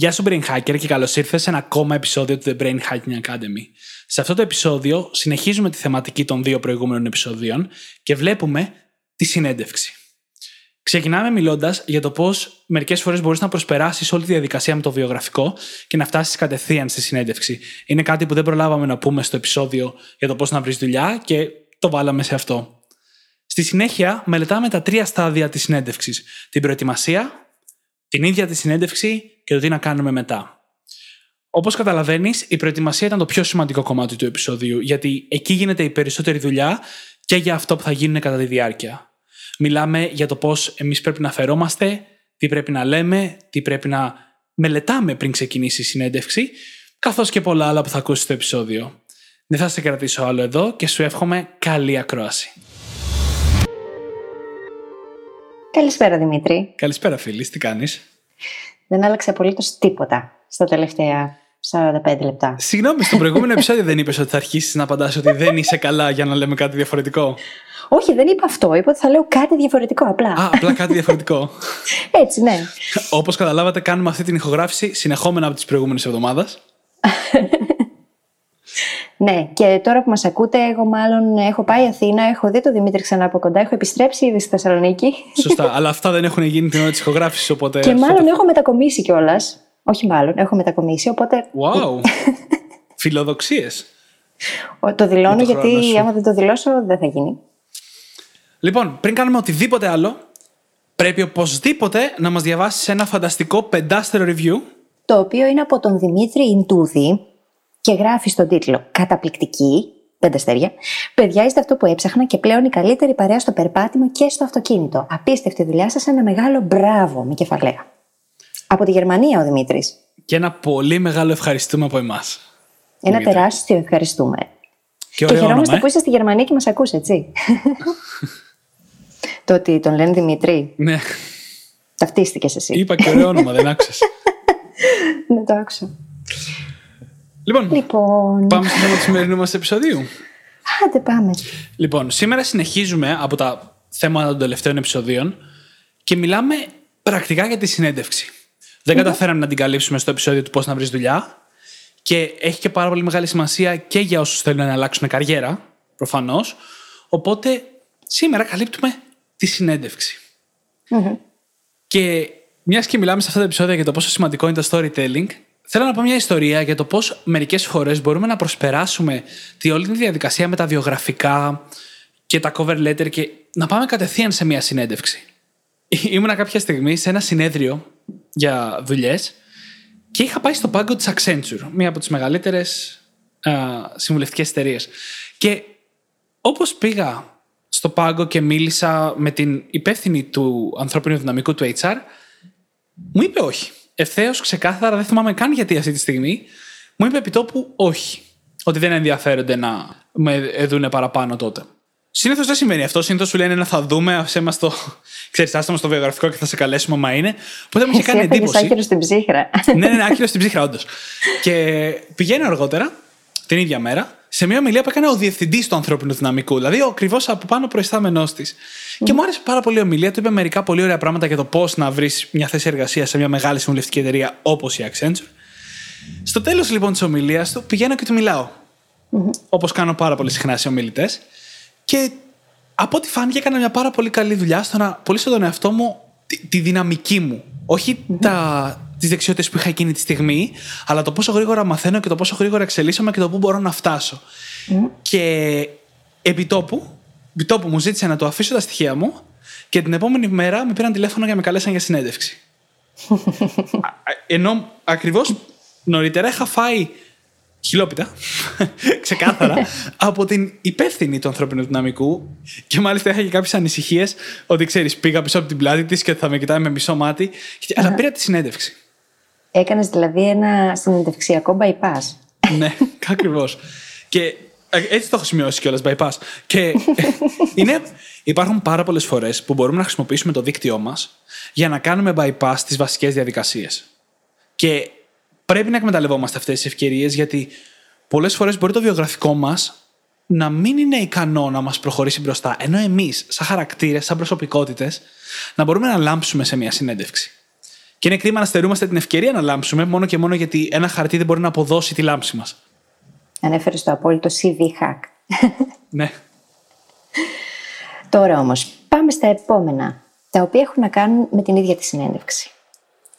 Γεια σου Brain Hacker και καλώς ήρθες σε ένα ακόμα επεισόδιο του The Brain Hacking Academy. Σε αυτό το επεισόδιο συνεχίζουμε τη θεματική των δύο προηγούμενων επεισοδίων και βλέπουμε τη συνέντευξη. Ξεκινάμε μιλώντας για το πώς μερικές φορές μπορείς να προσπεράσεις όλη τη διαδικασία με το βιογραφικό και να φτάσεις κατευθείαν στη συνέντευξη. Είναι κάτι που δεν προλάβαμε να πούμε στο επεισόδιο για το πώς να βρεις δουλειά και το βάλαμε σε αυτό. Στη συνέχεια, μελετάμε τα τρία στάδια της συνέντευξης: την προετοιμασία, την ίδια τη συνέντευξη και το τι να κάνουμε μετά. Όπως καταλαβαίνεις, η προετοιμασία ήταν το πιο σημαντικό κομμάτι του επεισοδίου, γιατί εκεί γίνεται η περισσότερη δουλειά και για αυτό που θα γίνουν κατά τη διάρκεια. Μιλάμε για το πώς εμείς πρέπει να φερόμαστε, τι πρέπει να λέμε, τι πρέπει να μελετάμε πριν ξεκινήσει η συνέντευξη, καθώς και πολλά άλλα που θα ακούσεις στο επεισόδιο. Δεν θα σε κρατήσω άλλο εδώ και σου εύχομαι καλή ακρόαση. Καλησπέρα Δημήτρη. Καλησπέρα φίλης, τι κάνεις; Δεν άλλαξε απολύτως τίποτα στα τελευταία 45 λεπτά. Συγγνώμη, στο προηγούμενο επεισόδιο δεν είπες ότι θα αρχίσεις να απαντάς ότι δεν είσαι καλά για να λέμε κάτι διαφορετικό; Όχι, δεν είπα αυτό. Είπα ότι θα λέω κάτι διαφορετικό απλά. Α, απλά κάτι διαφορετικό. Έτσι, ναι. Όπως καταλάβατε, κάνουμε αυτή την ηχογράφηση συνεχόμενα από τις προηγούμενες εβδομάδες. ναι, και τώρα που μας ακούτε, εγώ μάλλον έχω πάει Αθήνα, έχω δει το Δημήτρη ξανά από κοντά, έχω επιστρέψει ήδη στη Θεσσαλονίκη. Σωστά, αλλά αυτά δεν έχουν γίνει την ώρα της ηχογράφησης, οπότε. Και μάλλον έχω μετακομίσει κιόλας. Όχι μάλλον, έχω μετακομίσει, οπότε. Wow! Φιλοδοξίες. Το δηλώνω γιατί άμα δεν το δηλώσω δεν θα γίνει. Λοιπόν, πριν κάνουμε οτιδήποτε άλλο, πρέπει οπωσδήποτε να μας διαβάσεις ένα φανταστικό πεντάστερο review. Το οποίο είναι από τον Δημήτρη Ιντούδη και γράφει στον τίτλο «Καταπληκτική, πέντε αστέρια. Παιδιά, είστε αυτό που έψαχνα και πλέον η καλύτερη παρέα στο περπάτημα και στο αυτοκίνητο. Απίστευτη δουλειά σας, ένα μεγάλο μπράβο, με κεφαλαία. Από τη Γερμανία ο Δημήτρης. Και ένα πολύ μεγάλο ευχαριστούμε από εμάς. Ένα Δημήτρη. τεράστιο ευχαριστούμε. Και, και χαιρόμαστε όνομα, ε; που είσαι στη Γερμανία και μας ακούς, έτσι. το ότι τον λένε Δημήτρη. Ναι. Ταυτίστηκες εσύ. Είπα και ωραίο όνομα, δεν άκουσες. ναι, το άκουσα. Λοιπόν, λοιπόν, πάμε στο θέμα του σημερινού μας επεισοδίου. Άντε, πάμε. Λοιπόν, σήμερα συνεχίζουμε από τα θέματα των τελευταίων επεισοδίων και μιλάμε πρακτικά για τη συνέντευξη. Δεν καταφέραμε να την καλύψουμε στο επεισόδιο του πώς να βρεις δουλειά. Και έχει και πάρα πολύ μεγάλη σημασία και για όσους θέλουν να αλλάξουν καριέρα, προφανώς. Οπότε σήμερα καλύπτουμε τη συνέντευξη. Και μιας και μιλάμε σε αυτά τα επεισόδια για το πόσο σημαντικό είναι το storytelling, θέλω να πω μια ιστορία για το πώς μερικές φορές μπορούμε να προσπεράσουμε τη όλη τη διαδικασία με τα βιογραφικά και τα cover letter και να πάμε κατευθείαν σε μια συνέντευξη. Ήμουνα κάποια στιγμή σε ένα συνέδριο για δουλειές και είχα πάει στο πάγκο της Accenture, μία από τις μεγαλύτερες συμβουλευτικές εταιρείες. Και όπως πήγα στο πάγκο και μίλησα με την υπεύθυνη του ανθρώπινου δυναμικού του HR, μου είπε όχι. Ευθέως, ξεκάθαρα, δεν θυμάμαι καν γιατί αυτή τη στιγμή, μου είπε επιτόπου όχι. Ότι δεν ενδιαφέρονται να με δούνε παραπάνω τότε. Συνήθως δεν συμβαίνει αυτό. Συνήθως σου λένε να θα δούμε, άσε μα το. ξέρεις, άσε στο βιογραφικό και θα σε καλέσουμε άμα είναι. Οπότε μου είχε κάνει εντύπωση. άκυρο στην ψύχρα. ναι, ναι, ναι, άκυρο στην ψύχρα, όντως. και πηγαίνω αργότερα, την ίδια μέρα, σε μια ομιλία που έκανε ο διευθυντής του ανθρώπινου δυναμικού. Δηλαδή, ο ακριβώς από πάνω προϊστάμενός της. Mm. Και μου άρεσε πάρα πολύ η ομιλία. Του είπε μερικά πολύ ωραία πράγματα για το πώς να βρεις μια θέση εργασίας σε μια μεγάλη συμβουλευτική εταιρεία όπως η Accenture. Στο τέλος λοιπόν της ομιλίας του πηγαίνω και του μιλάω. Mm-hmm. Όπως κάνω πάρα πολύ συχνά σε ομιλητές. Και από ό,τι φάνηκε, έκανα μια πάρα πολύ καλή δουλειά στο να πωλήσω τον εαυτό μου τη, τη δυναμική μου. Όχι mm-hmm. τα, τις δεξιότητες που είχα εκείνη τη στιγμή, αλλά το πόσο γρήγορα μαθαίνω και το πόσο γρήγορα εξελίσσομαι και το πού μπορώ να φτάσω. Mm-hmm. Και επί τόπου, επί τόπου μου ζήτησε να το αφήσω τα στοιχεία μου και την επόμενη μέρα με πήραν τηλέφωνο και με καλέσαν για συνέντευξη. Ενώ ακριβώς νωρίτερα είχα φάει χιλόπιτα, ξεκάθαρα, από την υπεύθυνη του ανθρώπινου δυναμικού. Και μάλιστα είχα και κάποιες ανησυχίες ότι ξέρεις, πήγα πίσω από την πλάτη της και θα με κοιτάει με μισό μάτι. Αλλά πήρα τη συνέντευξη. Έκανες δηλαδή ένα συνεντευξιακό bypass. ναι, ακριβώς. Και Ε, Έτσι το έχω σημειώσει κιόλας, bypass. Και είναι, υπάρχουν πάρα πολλές φορές που μπορούμε να χρησιμοποιήσουμε το δίκτυό μας για να κάνουμε bypass στι βασικές διαδικασίες. Και πρέπει να εκμεταλλευόμαστε αυτές τις ευκαιρίες γιατί πολλές φορές μπορεί το βιογραφικό μας να μην είναι ικανό να μας προχωρήσει μπροστά. Ενώ εμείς, σαν χαρακτήρες, σαν προσωπικότητες, να μπορούμε να λάμψουμε σε μια συνέντευξη. Και είναι κρίμα να στερούμαστε την ευκαιρία να λάμψουμε μόνο και μόνο γιατί ένα χαρτί δεν μπορεί να αποδώσει τη λάμψη μας. Ανέφερες το απόλυτο CV hack. Ναι. Τώρα όμως, πάμε στα επόμενα, τα οποία έχουν να κάνουν με την ίδια τη συνέντευξη.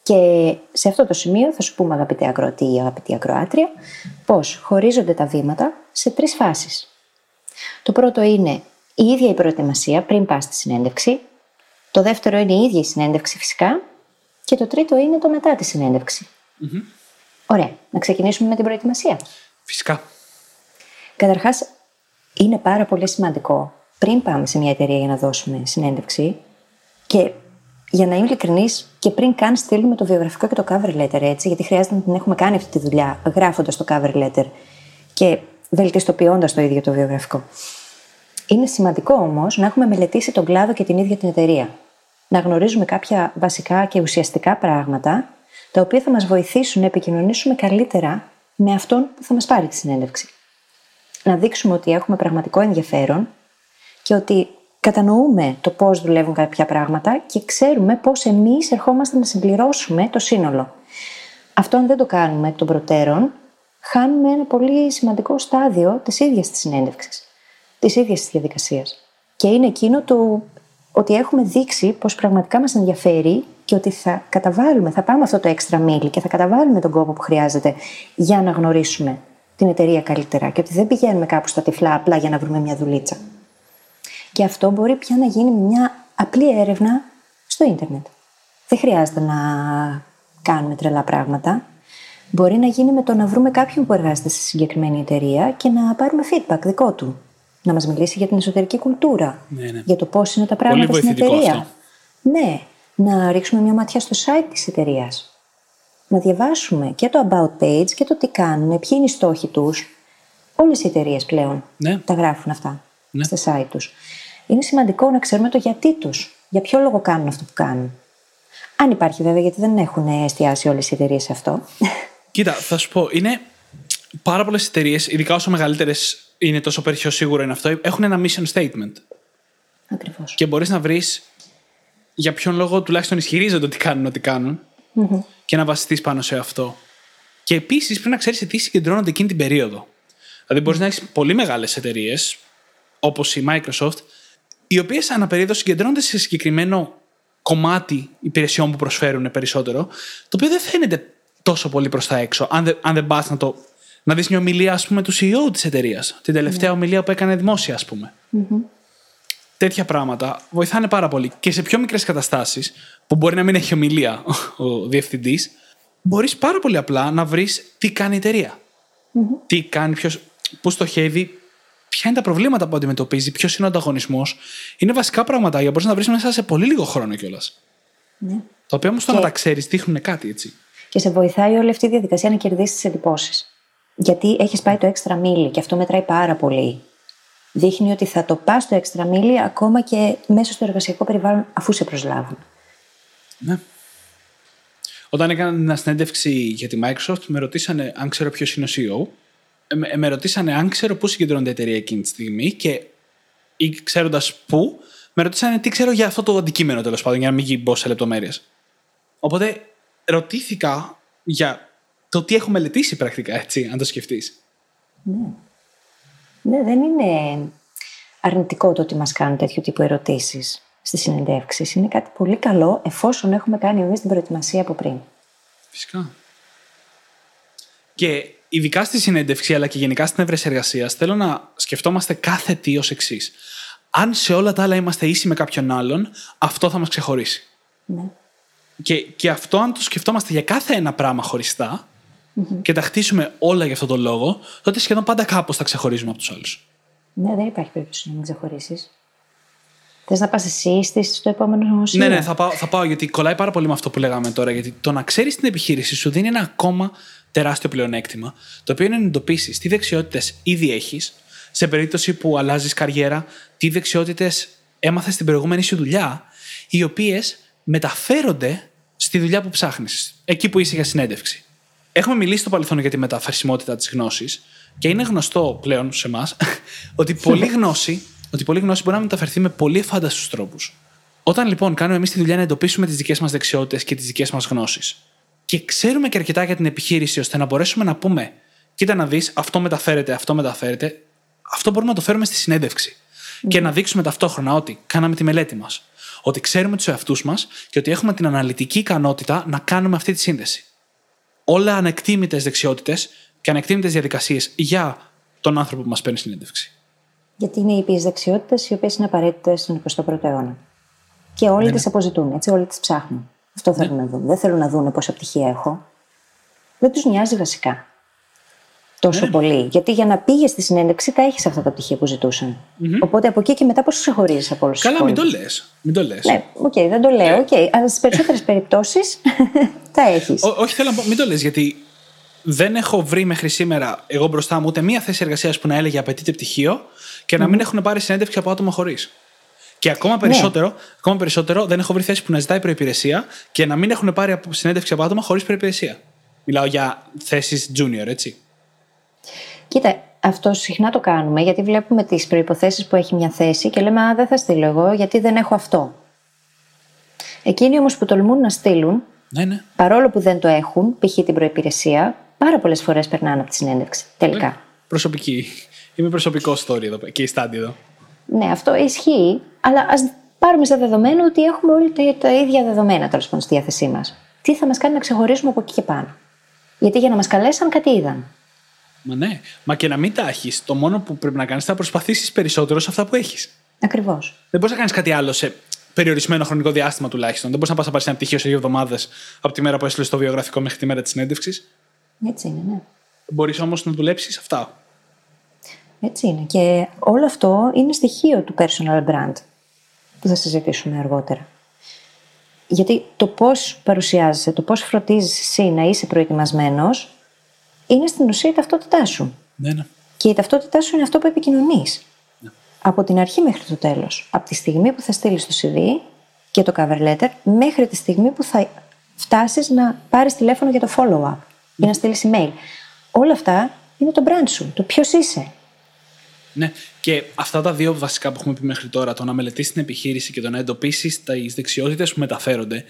Και σε αυτό το σημείο θα σου πούμε, αγαπητέ ακροατή ή αγαπητή ακροάτρια, πώς χωρίζονται τα βήματα σε τρεις φάσεις. Το πρώτο είναι η ίδια η προετοιμασία πριν πας στη συνέντευξη. Το δεύτερο είναι η ίδια η συνέντευξη φυσικά. Και το τρίτο είναι το μετά τη συνέντευξη. Ωραία. Να ξεκινήσουμε με την προετοιμασία. Φυσικά. Καταρχάς, είναι πάρα πολύ σημαντικό πριν πάμε σε μια εταιρεία για να δώσουμε συνέντευξη και για να είμαι ειλικρινής, και πριν καν στείλουμε το βιογραφικό και το cover letter, έτσι, γιατί χρειάζεται να την έχουμε κάνει αυτή τη δουλειά, γράφοντας το cover letter και βελτιστοποιώντας το ίδιο το βιογραφικό. Είναι σημαντικό όμως να έχουμε μελετήσει τον κλάδο και την ίδια την εταιρεία. Να γνωρίζουμε κάποια βασικά και ουσιαστικά πράγματα, τα οποία θα μας βοηθήσουν να επικοινωνήσουμε καλύτερα με αυτόν που θα μας πάρει τη συνέντευξη. Να δείξουμε ότι έχουμε πραγματικό ενδιαφέρον και ότι κατανοούμε το πώς δουλεύουν κάποια πράγματα και ξέρουμε πώς εμείς ερχόμαστε να συμπληρώσουμε το σύνολο. Αυτό αν δεν το κάνουμε εκ των προτέρων, χάνουμε ένα πολύ σημαντικό στάδιο της ίδιας της συνέντευξης, της ίδιας της διαδικασίας. Και είναι εκείνο το ότι έχουμε δείξει πως πραγματικά μας ενδιαφέρει και ότι θα καταβάλουμε, θα πάμε αυτό το έξτρα μίλι και θα καταβάλουμε τον κόπο που χρειάζεται για να γνωρίσουμε την εταιρεία καλύτερα και ότι δεν πηγαίνουμε κάπου στα τυφλά απλά για να βρούμε μια δουλίτσα. Και αυτό μπορεί πια να γίνει με μια απλή έρευνα στο ίντερνετ. Δεν χρειάζεται να κάνουμε τρελά πράγματα. Μπορεί να γίνει με το να βρούμε κάποιον που εργάζεται σε συγκεκριμένη εταιρεία και να πάρουμε feedback δικό του. Να μας μιλήσει για την εσωτερική κουλτούρα. Ναι, ναι. Για το πώς είναι τα πράγματα Πολύ στην βοηθητικό εταιρεία. αυτό. Ναι, να ρίξουμε μια ματιά στο site της εταιρείας. Να διαβάσουμε και το about page και το τι κάνουν, ποιοι είναι οι στόχοι τους. Όλες οι εταιρείες πλέον Ναι. τα γράφουν αυτά Ναι. στα site τους. Είναι σημαντικό να ξέρουμε το γιατί τους. Για ποιο λόγο κάνουν αυτό που κάνουν. Αν υπάρχει βέβαια, γιατί δεν έχουν εστιάσει όλες οι εταιρείες σε αυτό. Κοίτα, θα σου πω, είναι πάρα πολλές εταιρείες, ειδικά όσο μεγαλύτερες είναι, τόσο πιο σίγουρο είναι αυτό, έχουν ένα mission statement. Ακριβώς. Και μπορείς να βρεις για ποιον λόγο τουλάχιστον ισχυρίζονται ότι κάνουν ό,τι κάνουν και να βασιστείς πάνω σε αυτό. Και επίσης πρέπει να ξέρεις σε τι συγκεντρώνονται εκείνη την περίοδο. Δηλαδή, μπορείς να έχεις πολύ μεγάλες εταιρείες, όπως η Microsoft, οι οποίες ανά περίοδο συγκεντρώνονται σε συγκεκριμένο κομμάτι υπηρεσιών που προσφέρουν περισσότερο, το οποίο δεν φαίνεται τόσο πολύ προς τα έξω. Αν δεν, αν δεν πας να το. Να δεις μια ομιλία, ας πούμε, του CEO της εταιρείας. Την τελευταία ομιλία που έκανε δημόσια, ας πούμε. Τέτοια πράγματα βοηθάνε πάρα πολύ. Και σε πιο μικρές καταστάσεις, που μπορεί να μην έχει ομιλία ο, ο διευθυντής, μπορείς πάρα πολύ απλά να βρεις τι κάνει η εταιρεία. Τι κάνει, ποιος, πού στοχεύει, ποια είναι τα προβλήματα που αντιμετωπίζει, ποιος είναι ο ανταγωνισμός. Είναι βασικά πράγματα για να μπορείς να βρεις μέσα σε πολύ λίγο χρόνο κιόλας. Ναι. Τα οποία όμως το Και- να τα ξέρεις δείχνουν κάτι έτσι. Και σε βοηθάει όλη αυτή η διαδικασία να κερδίσεις τις εντυπώσεις. Γιατί έχεις πάει το έξτρα μίλι και αυτό μετράει πάρα πολύ. Δείχνει ότι θα το πας το έξτρα μίλι ακόμα και μέσα στο εργασιακό περιβάλλον αφού σε προσλάβουν. Ναι. Όταν έκανα μια συνέντευξη για τη Microsoft, με ρωτήσανε αν ξέρω ποιος είναι ο CEO. Ε, με, με ρωτήσανε αν ξέρω πού συγκεντρώνεται η εταιρεία εκείνη τη στιγμή και ή ξέροντας πού, με ρωτήσανε τι ξέρω για αυτό το αντικείμενο τέλος πάντων, για να μην μπω σε λεπτομέρειες. Οπότε ρωτήθηκα για το τι έχω μελετήσει πρακτικά, έτσι, αν το σκεφτείς. Ναι, δεν είναι αρνητικό το ότι μας κάνουν τέτοιου τύπου ερωτήσεις στις συνεντεύξεις. Είναι κάτι πολύ καλό εφόσον έχουμε κάνει εμείς την προετοιμασία από πριν. Φυσικά. Και ειδικά στη συνέντευξη, αλλά και γενικά στην έβρεση εργασίας, θέλω να σκεφτόμαστε κάθε τι ως εξής. Αν σε όλα τα άλλα είμαστε ίσοι με κάποιον άλλον, αυτό θα μας ξεχωρίσει. Ναι. Και, και αυτό, αν το σκεφτόμαστε για κάθε ένα πράγμα χωριστά και τα χτίσουμε όλα για αυτόν τον λόγο, τότε σχεδόν πάντα κάπως θα ξεχωρίζουμε από τους άλλους. ναι, δεν υπάρχει περίπτωση να μην ξεχωρίσεις. Θες να πας εσύ στη- στο επόμενο σημείο. Ναι, ναι, θα πάω, θα πάω γιατί κολλάει πάρα πολύ με αυτό που λέγαμε τώρα. Γιατί το να ξέρεις την επιχείρηση σου δίνει ένα ακόμα τεράστιο πλεονέκτημα, το οποίο είναι να εντοπίσεις τι δεξιότητες ήδη έχεις, σε περίπτωση που αλλάζεις καριέρα, τι δεξιότητες έμαθες στην προηγούμενη σου δουλειά, οι οποίες μεταφέρονται στη δουλειά που ψάχνεις, εκεί που είσαι για συνέντευξη. Έχουμε μιλήσει στο παρελθόν για τη μεταφερσιμότητα της γνώσης και είναι γνωστό πλέον σε εμάς ότι πολλή γνώση, ότι πολλή γνώση μπορεί να μεταφερθεί με πολύ εφάνταστους τρόπους. Όταν λοιπόν κάνουμε εμείς τη δουλειά να εντοπίσουμε τις δικές μας δεξιότητες και τις δικές μας γνώσεις και ξέρουμε και αρκετά για την επιχείρηση ώστε να μπορέσουμε να πούμε, κοίτα να δεις, αυτό μεταφέρεται, αυτό μεταφέρεται, αυτό μπορούμε να το φέρουμε στη συνέντευξη. Και να δείξουμε ταυτόχρονα ότι κάναμε τη μελέτη μας, ότι ξέρουμε τους εαυτούς μας και ότι έχουμε την αναλυτική ικανότητα να κάνουμε αυτή τη σύνδεση. Όλα ανεκτήμητες δεξιότητες και ανεκτίμητες διαδικασίες για τον άνθρωπο που μας παίρνει συνέντευξη. Γιατί είναι οι ήπιες δεξιότητες οι οποίες είναι απαραίτητες στον 21ο αιώνα. Και όλοι ναι, τις ναι. αποζητούν, έτσι, όλοι τις ψάχνουν. Αυτό θέλουν ναι. να δουν. Δεν θέλουν να δουν πόσα πτυχία έχω. Δεν τους νοιάζει βασικά τόσο ναι. πολύ. Γιατί για να πήγες στη συνέντευξη τα έχεις αυτά τα πτυχία που ζητούσαν Οπότε από εκεί και μετά πώς ξεχωρίζεις από όλους τους Καλά, μην το λες. Μην το λες. Ναι, OK, okay, δεν το λέω. Okay. Ε. Αλλά στις περισσότερες περιπτώσεις τα έχεις. Όχι, θέλω να πω, μην το λες, γιατί δεν έχω βρει μέχρι σήμερα εγώ μπροστά μου ούτε μία θέση εργασίας που να έλεγε απαιτείται πτυχίο και να μην έχουν πάρει συνέντευξη από άτομα χωρίς. Και ακόμα ναι. περισσότερο, ναι. ακόμα περισσότερο δεν έχω βρει θέση που να ζητάει προπηρεσία και να μην έχουν πάρει συνέντευξη από άτομα χωρίς προπηρεσία. Μιλάω για θέσεις junior, έτσι. Κοίτα, αυτό συχνά το κάνουμε γιατί βλέπουμε τις προποθέσει που έχει μια θέση και λέμε Α, δεν θα στείλω εγώ γιατί δεν έχω αυτό. Εκείνοι όμως που τολμούν να στείλουν, ναι, ναι. παρόλο που δεν το έχουν, π.χ. την προπηρεσία, πάρα πολλές φορές περνάνε από τη συνέντευξη. Τελικά. Ναι. Προσωπική. Είμαι προσωπικό story εδώ και η στάντη εδώ. Ναι, αυτό ισχύει, αλλά ας πάρουμε σε δεδομένο ότι έχουμε όλοι τα, τα ίδια δεδομένα τέλος πάντων στη διάθεσή μας. Τι θα μας κάνει να ξεχωρίσουμε από εκεί και πάνω; Γιατί για να μας καλέσαν κάτι είδαν. Μα ναι. Μα και να μην τα έχεις, το μόνο που πρέπει να κάνεις θα προσπαθήσεις περισσότερο σε αυτά που έχεις. Ακριβώς. Δεν μπορείς να κάνεις κάτι άλλο σε περιορισμένο χρονικό διάστημα τουλάχιστον. Δεν μπορείς να πας να πάρεις ένα πτυχίο σε δύο εβδομάδες από τη μέρα που έστειλες το βιογραφικό μέχρι τη μέρα της συνέντευξης. Έτσι είναι, ναι. Μπορείς όμως να δουλέψεις αυτά. Έτσι είναι. Και όλο αυτό είναι στοιχείο του personal brand που θα συζητήσουμε αργότερα. Γιατί το πώς παρουσιάζεσαι, το πώς φροντίζει εσύ να είσαι προετοιμασμένος, είναι στην ουσία η ταυτότητά σου. Ναι, ναι. Και η ταυτότητά σου είναι αυτό που επικοινωνείς. Ναι. Από την αρχή μέχρι το τέλος. Από τη στιγμή που θα στείλεις το CV και το cover letter, μέχρι τη στιγμή που θα φτάσεις να πάρεις τηλέφωνο για το follow-up ή να στείλεις email. Όλα αυτά είναι το brand σου, το ποιος είσαι. Ναι, και αυτά τα δύο βασικά που έχουμε πει μέχρι τώρα, το να μελετήσεις την επιχείρηση και το να εντοπίσεις τις δεξιότητες που μεταφέρονται,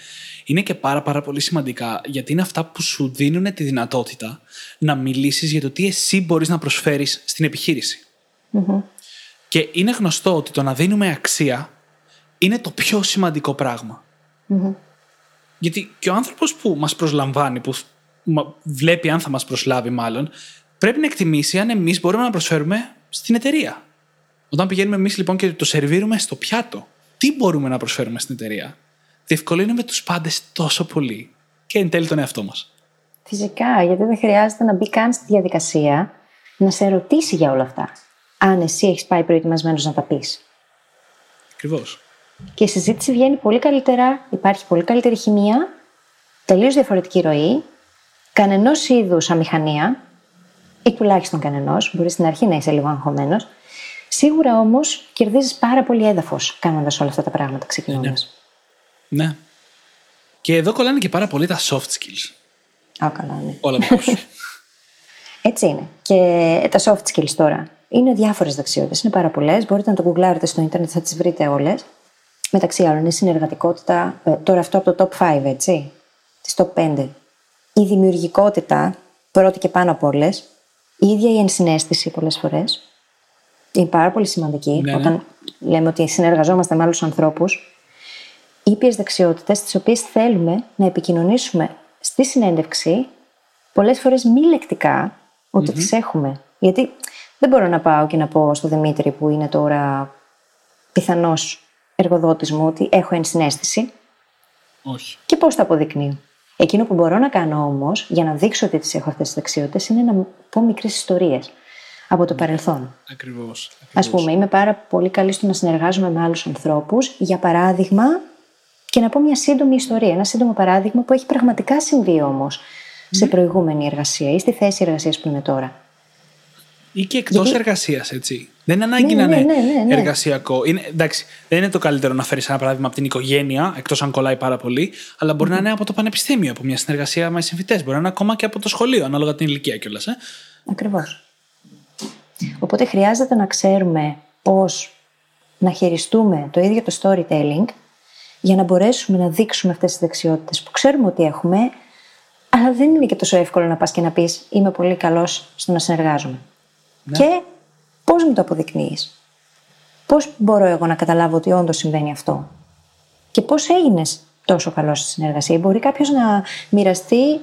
είναι και πάρα, πάρα πολύ σημαντικά γιατί είναι αυτά που σου δίνουν τη δυνατότητα να μιλήσεις για το τι εσύ μπορείς να προσφέρεις στην επιχειρηση Και είναι γνωστό ότι το να δίνουμε αξία είναι το πιο σημαντικό Γιατί και ο άνθρωπος που μας προσλαμβάνει, που βλέπει αν θα μας προσλάβει μάλλον, πρέπει να εκτιμήσει αν εμείς μπορούμε να προσφέρουμε στην εταιρεία. Όταν πηγαίνουμε εμείς λοιπόν και το σερβίρουμε στο πιάτο, τι μπορούμε να προσφέρουμε στην εταιρεία; Διευκολύνουμε τους πάντες τόσο πολύ και εν τέλει τον εαυτό μας. Φυσικά, γιατί δεν χρειάζεται να μπει καν στη διαδικασία να σε ρωτήσει για όλα αυτά. Αν εσύ έχεις πάει προετοιμασμένος να τα πεις. Ακριβώς. Και η συζήτηση βγαίνει πολύ καλύτερα, υπάρχει πολύ καλύτερη χημεία, τελείως διαφορετική ροή, κανενός είδους αμηχανία, ή τουλάχιστον κανενός, μπορείς στην αρχή να είσαι λίγο αγχωμένος. Σίγουρα όμως κερδίζεις πάρα πολύ έδαφος κάνοντας όλα αυτά τα πράγματα ξεκινώντας. Ναι. ναι. Και εδώ κολλάνε και πάρα πολύ τα soft skills. Α, καλά, ναι. Όλα Έτσι είναι. Και τα soft skills τώρα είναι διάφορες δεξιότητες. Είναι πάρα πολλές. Μπορείτε να το γκουγκλάρετε στο Ιντερνετ, θα τις βρείτε όλες. Μεταξύ άλλων, η συνεργατικότητα. Ε, τώρα αυτό από το top 5, έτσι. Τη top 5. Η δημιουργικότητα, πρώτη και πάνω από όλες η ίδια η ενσυναίσθηση πολλές φορές είναι πάρα πολύ σημαντική. Ναι, ναι. Όταν λέμε ότι συνεργαζόμαστε με άλλους ανθρώπους, ήπιες δεξιότητες, τις οποίες θέλουμε να επικοινωνήσουμε στη συνέντευξη, πολλές φορές μη λεκτικά, ότι τι έχουμε. Γιατί δεν μπορώ να πάω και να πω στο Δημήτρη που είναι τώρα πιθανός εργοδότης μου ότι έχω ενσυναίσθηση. Όχι. Και πώς το αποδεικνύω. Εκείνο που μπορώ να κάνω όμως για να δείξω ότι τις έχω αυτές τις δεξιότητες είναι να πω μικρές ιστορίες από το παρελθόν. Ακριβώς. Α πούμε, είμαι πάρα πολύ καλή στο να συνεργάζομαι με άλλους ανθρώπους. Για παράδειγμα, και να πω μια σύντομη ιστορία, ένα σύντομο παράδειγμα που έχει πραγματικά συμβεί όμως σε προηγούμενη εργασία ή στη θέση εργασίας που είμαι τώρα. Ή και εκτός Γιατί- εργασίας, έτσι. Δεν είναι ανάγκη Ναι, να ναι, είναι ναι, ναι, ναι. εργασιακό. Είναι, εντάξει, δεν είναι το καλύτερο να φέρεις ένα παράδειγμα από την οικογένεια, εκτός αν κολλάει πάρα πολύ, αλλά μπορεί να είναι από το πανεπιστήμιο, από μια συνεργασία με συμφοιτές. Μπορεί να είναι ακόμα και από το σχολείο, ανάλογα την ηλικία κιόλας. Ε. Ακριβώς. Οπότε χρειάζεται να ξέρουμε πώς να χειριστούμε το ίδιο το storytelling για να μπορέσουμε να δείξουμε αυτές τις δεξιότητες που ξέρουμε ότι έχουμε, αλλά δεν είναι και τόσο εύκολο να πας και να πεις είμαι πολύ καλός στο να συνεργάζομαι. Και πώς μου το αποδεικνύεις; Πώς μπορώ εγώ να καταλάβω ότι όντως συμβαίνει αυτό; Και πώς έγινες τόσο καλός στη συνεργασία; Μπορεί κάποιος να μοιραστεί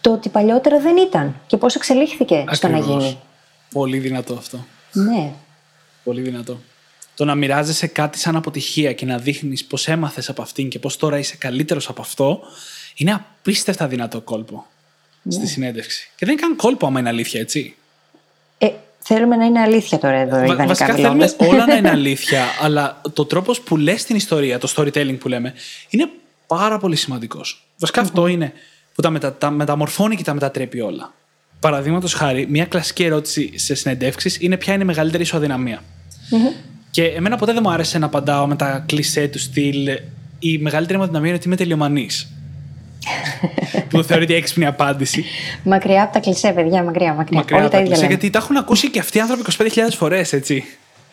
το ότι παλιότερα δεν ήταν και πώς εξελίχθηκε στο να Ακριβώς. γίνει; Πολύ δυνατό αυτό. Ναι, Πολύ δυνατό. Το να μοιράζεσαι κάτι σαν αποτυχία και να δείχνεις πώ έμαθες από αυτήν και πώ τώρα είσαι καλύτερος από αυτό, είναι απίστευτα δυνατό κόλπο στη συνέντευξη. Και δεν είναι καν κόλπο άμα είναι αλήθεια, έτσι. Ε, θέλουμε να είναι αλήθεια τώρα εδώ, Βα- ιδανικά βασικά μιλώντας. θέλουμε όλα να είναι αλήθεια, αλλά το τρόπος που λες την ιστορία, το storytelling που λέμε, είναι πάρα πολύ σημαντικός. Βασικά αυτό είναι που τα, μετα, τα μεταμορφώνει και τα μετατρέπει όλα. Παραδείγματος χάρη, μια κλασική ερώτηση σε συνεντεύξεις είναι ποια είναι η μεγαλύτερη ισοδυναμία. Και εμένα ποτέ δεν μου άρεσε να απαντάω με τα κλισέ του στυλ. Η μεγαλύτερη μου αδυναμία είναι ότι είμαι τελειομανής. που θεωρείται έξυπνη απάντηση. Μακριά από τα κλισέ, παιδιά, μακριά, μακριά. Μακριά Όλοι από τα τα ίδια κλισέ, λένε. γιατί τα έχουν ακούσει και αυτοί οι άνθρωποι 25.000 φορές, έτσι.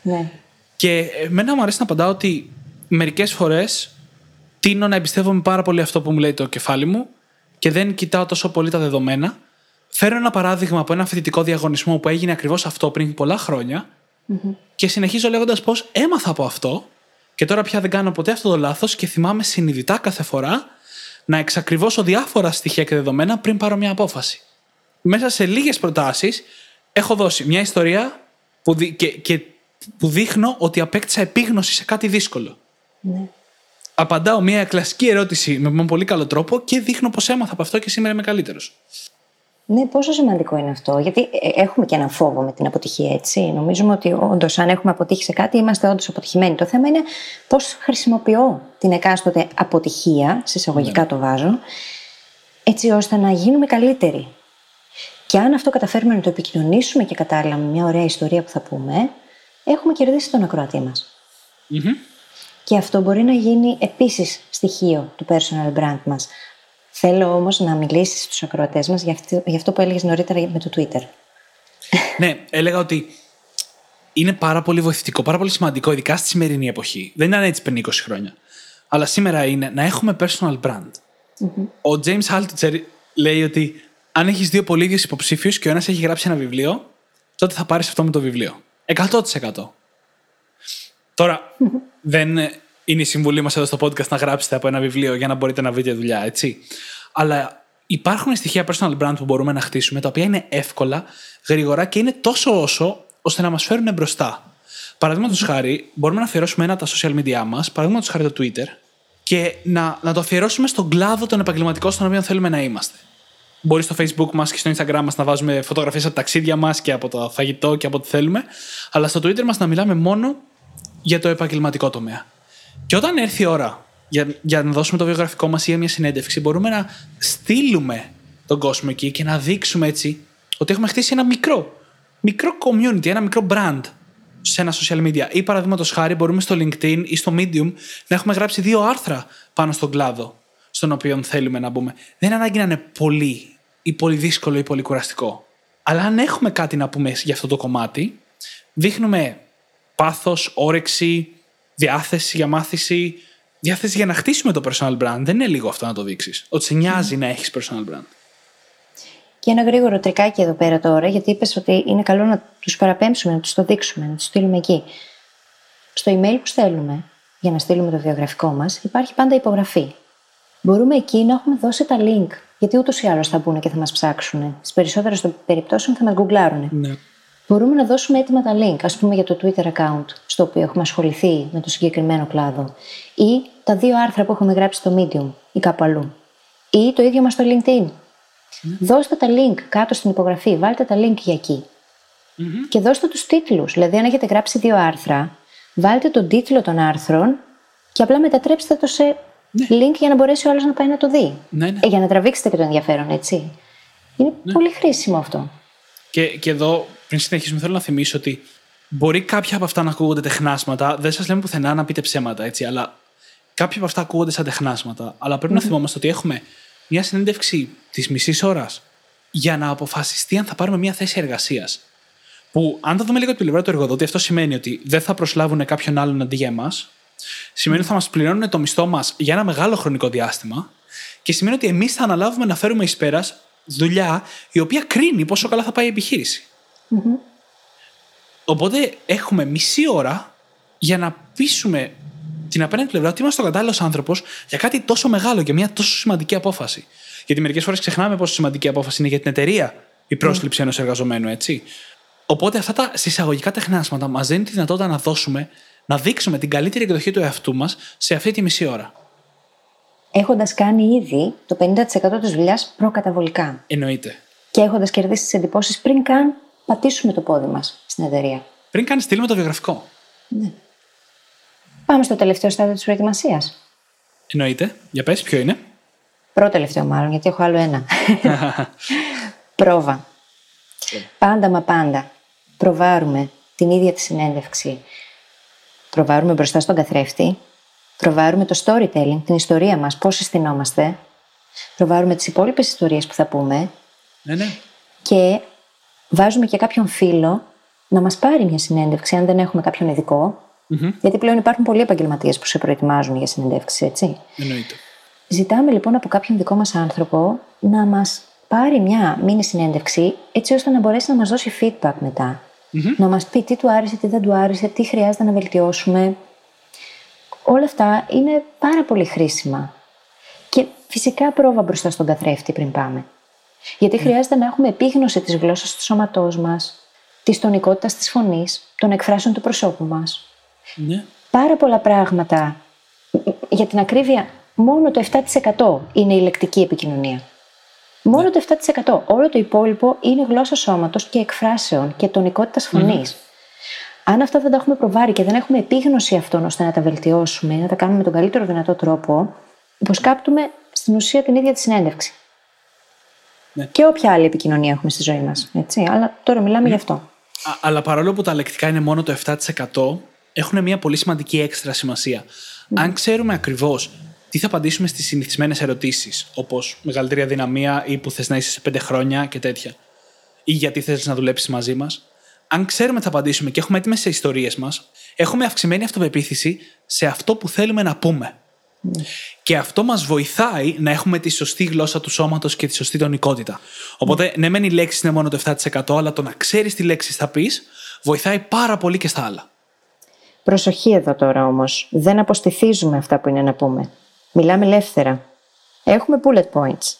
Ναι. Και εμένα μου αρέσει να απαντάω ότι μερικές φορές τίνω να εμπιστεύομαι πάρα πολύ αυτό που μου λέει το κεφάλι μου και δεν κοιτάω τόσο πολύ τα δεδομένα. Φέρω ένα παράδειγμα από ένα φοιτητικό διαγωνισμό που έγινε ακριβώς αυτό πριν πολλά χρόνια και συνεχίζω λέγοντας πως έμαθα από αυτό και τώρα πια δεν κάνω ποτέ αυτό το λάθος και θυμάμαι συνειδητά κάθε φορά να εξακριβώσω διάφορα στοιχεία και δεδομένα πριν πάρω μια απόφαση. Μέσα σε λίγες προτάσεις έχω δώσει μια ιστορία που, δι- και, και που δείχνω ότι απέκτησα επίγνωση σε κάτι δύσκολο. Ναι. Απαντάω μια κλασική ερώτηση με έναν πολύ καλό τρόπο και δείχνω πως έμαθα από αυτό και σήμερα είμαι καλύτερος. Ναι, πόσο σημαντικό είναι αυτό; Γιατί ε, έχουμε και έναν φόβο με την αποτυχία, έτσι. Νομίζουμε ότι όντως, αν έχουμε αποτύχει σε κάτι, είμαστε όντως αποτυχημένοι. Το θέμα είναι πώς χρησιμοποιώ την εκάστοτε αποτυχία, σε εισαγωγικά το βάζω, έτσι ώστε να γίνουμε καλύτεροι. Και αν αυτό καταφέρουμε να το επικοινωνήσουμε και κατάλληλα με μια ωραία ιστορία που θα πούμε, έχουμε κερδίσει τον ακροατή μας. Και αυτό μπορεί να γίνει επίσης στοιχείο του personal brand μας. Θέλω όμως να μιλήσεις στους ακροατές μας για αυτό, για αυτό που έλεγες νωρίτερα με το Twitter. ναι, έλεγα ότι είναι πάρα πολύ βοηθητικό, πάρα πολύ σημαντικό, ειδικά στη σημερινή εποχή. Δεν ήταν έτσι πριν 20 χρόνια. Αλλά σήμερα είναι να έχουμε personal brand. Ο James Altucher λέει ότι αν έχεις δύο πολύ ίδιου υποψήφιους και ο ένας έχει γράψει ένα βιβλίο, τότε θα πάρεις αυτό με το βιβλίο. 100%. Τώρα, δεν είναι η συμβουλή μας εδώ στο podcast να γράψετε από ένα βιβλίο για να μπορείτε να βρείτε δουλειά, έτσι. Αλλά υπάρχουν στοιχεία personal brand που μπορούμε να χτίσουμε, τα οποία είναι εύκολα, γρήγορα και είναι τόσο όσο ώστε να μας φέρουν μπροστά. Παραδείγματος χάρη, μπορούμε να αφιερώσουμε ένα από τα social media μας, παραδείγματος χάρη το Twitter, και να, να το αφιερώσουμε στον κλάδο των επαγγελματικών στον οποίο θέλουμε να είμαστε. Μπορεί στο Facebook μας και στο Instagram μας να βάζουμε φωτογραφίες από τα ταξίδια μας και από το φαγητό και από ό,τι θέλουμε, αλλά στο Twitter μας να μιλάμε μόνο για το επαγγελματικό τομέα. Και όταν έρθει η ώρα για, για να δώσουμε το βιογραφικό μας ή για μια συνέντευξη, μπορούμε να στείλουμε τον κόσμο εκεί και να δείξουμε έτσι ότι έχουμε χτίσει ένα μικρό, μικρό community, ένα μικρό brand σε ένα social media. Ή παραδείγματος χάρη, μπορούμε στο LinkedIn ή στο Medium να έχουμε γράψει δύο άρθρα πάνω στον κλάδο στον οποίο θέλουμε να μπούμε. Δεν είναι ανάγκη να είναι πολύ ή πολύ δύσκολο ή πολύ κουραστικό. Αλλά αν έχουμε κάτι να πούμε για αυτό το κομμάτι, δείχνουμε πάθος, όρεξη, διάθεση για μάθηση, διάθεση για να χτίσουμε το personal brand. Δεν είναι λίγο αυτό να το δείξεις. Ότι σε νοιάζει να έχεις personal brand. Και ένα γρήγορο τρικάκι εδώ πέρα τώρα, γιατί είπες ότι είναι καλό να τους παραπέμψουμε, να τους το δείξουμε, να τους στείλουμε εκεί. Στο email που στέλνουμε για να στείλουμε το βιογραφικό μας υπάρχει πάντα υπογραφή. Μπορούμε εκεί να έχουμε δώσει τα link, γιατί ούτως ή άλλως θα μπουν και θα μας ψάξουν. Στις περισσότερες των περιπτώσεων θα μας γκουγκλάρουν. Ναι. Μπορούμε να δώσουμε έτοιμα τα link, ας πούμε για το Twitter account, στο οποίο έχουμε ασχοληθεί με το συγκεκριμένο κλάδο, ή τα δύο άρθρα που έχουμε γράψει στο Medium ή κάπου αλλού, ή το ίδιο μας στο LinkedIn. Δώστε τα link κάτω στην υπογραφή, βάλτε τα link για εκει Και δώστε τους τίτλους, δηλαδή αν έχετε γράψει δύο άρθρα, βάλτε τον τίτλο των άρθρων και απλά μετατρέψτε το σε link για να μπορέσει ο άλλος να πάει να το δει. Ναι, ναι. Ε, για να τραβήξετε και το ενδιαφέρον, έτσι. Είναι πολύ χρήσιμο αυτό. Και, και εδώ Πριν συνεχίσουμε, θέλω να θυμίσω ότι μπορεί κάποια από αυτά να ακούγονται τεχνάσματα. Δεν σας λέμε πουθενά να πείτε ψέματα, έτσι, αλλά κάποια από αυτά ακούγονται σαν τεχνάσματα. Αλλά πρέπει να θυμόμαστε ότι έχουμε μια συνέντευξη της μισής ώρας για να αποφασιστεί αν θα πάρουμε μια θέση εργασίας. Που, αν το δούμε λίγο από την πλευρά του εργοδότη, αυτό σημαίνει ότι δεν θα προσλάβουν κάποιον άλλον αντί για εμάς. Σημαίνει ότι θα μας πληρώνουν το μισθό μας για ένα μεγάλο χρονικό διάστημα. Και σημαίνει ότι εμείς θα αναλάβουμε να φέρουμε εις πέρας δουλειά η οποία κρίνει πόσο καλά θα πάει η επιχείρηση. Οπότε έχουμε μισή ώρα για να πείσουμε την απέναντι πλευρά ότι είμαστε ο κατάλληλος άνθρωπος για κάτι τόσο μεγάλο και μια τόσο σημαντική απόφαση. Γιατί μερικές φορές ξεχνάμε πόσο σημαντική απόφαση είναι για την εταιρεία η πρόσληψη ενός εργαζομένου, έτσι. Οπότε αυτά τα συσσαγωγικά τεχνάσματα μας δίνουν τη δυνατότητα να δώσουμε, να δείξουμε την καλύτερη εκδοχή του εαυτού μας σε αυτή τη μισή ώρα. Έχοντας κάνει ήδη το 50% της δουλειάς προκαταβολικά. Εννοείται. Και έχοντας κερδίσει τις εντυπώσεις πριν καν πατήσουμε το πόδι μας στην εταιρεία. Πριν καν στείλουμε το βιογραφικό. Πάμε στο τελευταίο στάδιο της προετοιμασίας. Εννοείται. Για πες, ποιο είναι. Πρώτο τελευταίο μάλλον, γιατί έχω άλλο ένα. Πρόβα. Πάντα μα πάντα. Προβάρουμε την ίδια τη συνέντευξη. Προβάρουμε μπροστά στον καθρέφτη. Προβάρουμε το storytelling, την ιστορία μας, πώς αισθηνόμαστε. Προβάρουμε τις υπόλοιπες ιστορίες που θα πούμε. Ναι, ναι. Και βάζουμε και κάποιον φίλο να μας πάρει μια συνέντευξη, αν δεν έχουμε κάποιον ειδικό. Γιατί πλέον υπάρχουν πολλοί επαγγελματίες που σε προετοιμάζουν για συνεντεύξει, έτσι. Εννοείται. Ζητάμε λοιπόν από κάποιον δικό μας άνθρωπο να μας πάρει μια μήνυ συνέντευξη, έτσι ώστε να μπορέσει να μας δώσει feedback μετα Να μας πει τι του άρεσε, τι δεν του άρεσε, τι χρειάζεται να βελτιώσουμε. Όλα αυτά είναι πάρα πολύ χρήσιμα. Και φυσικά πρόβα μπροστά στον καθρέφτη πριν πάμε. Γιατί χρειάζεται να έχουμε επίγνωση της γλώσσας του σώματός μας, της τονικότητας της φωνής, των εκφράσεων του προσώπου μας. Ναι. Πάρα πολλά πράγματα. Για την ακρίβεια, μόνο το 7% είναι η λεκτική επικοινωνία. Μόνο το 7%. Όλο το υπόλοιπο είναι γλώσσα σώματος και εκφράσεων και τονικότητας φωνής. Αν αυτά δεν τα έχουμε προβάρει και δεν έχουμε επίγνωση αυτών ώστε να τα βελτιώσουμε, να τα κάνουμε με τον καλύτερο δυνατό τρόπο, υποσκάπτουμε στην ουσία την ίδια τη συνέντευξη. Ναι. Και όποια άλλη επικοινωνία έχουμε στη ζωή μας. Αλλά τώρα μιλάμε γι' αυτό. Α, αλλά παρόλο που τα λεκτικά είναι μόνο το 7%, έχουν μια πολύ σημαντική έξτρα σημασία. Αν ξέρουμε ακριβώς τι θα απαντήσουμε στις συνηθισμένες ερωτήσεις, όπως μεγαλύτερη αδυναμία ή που θες να είσαι σε πέντε χρόνια και τέτοια, ή γιατί θες να δουλέψεις μαζί μας, αν ξέρουμε τι θα απαντήσουμε και έχουμε έτοιμες ιστορίες μας, έχουμε αυξημένη αυτοπεποίθηση σε αυτό που θέλουμε να πούμε. Και αυτό μας βοηθάει να έχουμε τη σωστή γλώσσα του σώματος και τη σωστή τονικότητα. Οπότε, ναι, μεν οι λέξει είναι μόνο το 7%, αλλά το να ξέρεις τι λέξει θα πεις βοηθάει πάρα πολύ και στα άλλα. Προσοχή εδώ τώρα όμως. Δεν αποστηθίζουμε αυτά που είναι να πούμε. Μιλάμε ελεύθερα. Έχουμε bullet points.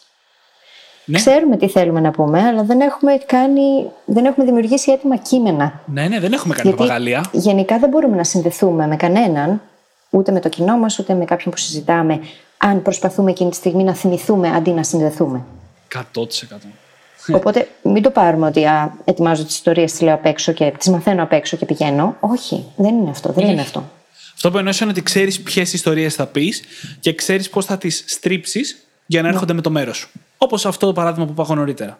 Ναι. Ξέρουμε τι θέλουμε να πούμε, αλλά δεν έχουμε, κάνει, δεν έχουμε δημιουργήσει έτοιμα κείμενα. Ναι, ναι, δεν έχουμε κάνει Γιατί παπαγαλία. γενικά δεν μπορούμε να συνδεθούμε με κανέναν, ούτε με το κοινό μας, ούτε με κάποιον που συζητάμε, αν προσπαθούμε εκείνη τη στιγμή να θυμηθούμε αντί να συνδεθούμε. 100%. Οπότε μην το πάρουμε ότι α, ετοιμάζω τις ιστορίες, τις λέω απ' έξω και τις μαθαίνω απ' έξω και πηγαίνω. Όχι, δεν είναι αυτό. Δεν είναι αυτό. Αυτό που εννοώ είναι ότι ξέρεις ποιες ιστορίες θα πεις και ξέρεις πώς θα τις στρίψεις για να έρχονται με το μέρος σου. Όπως αυτό το παράδειγμα που είπα εγώ νωρίτερα.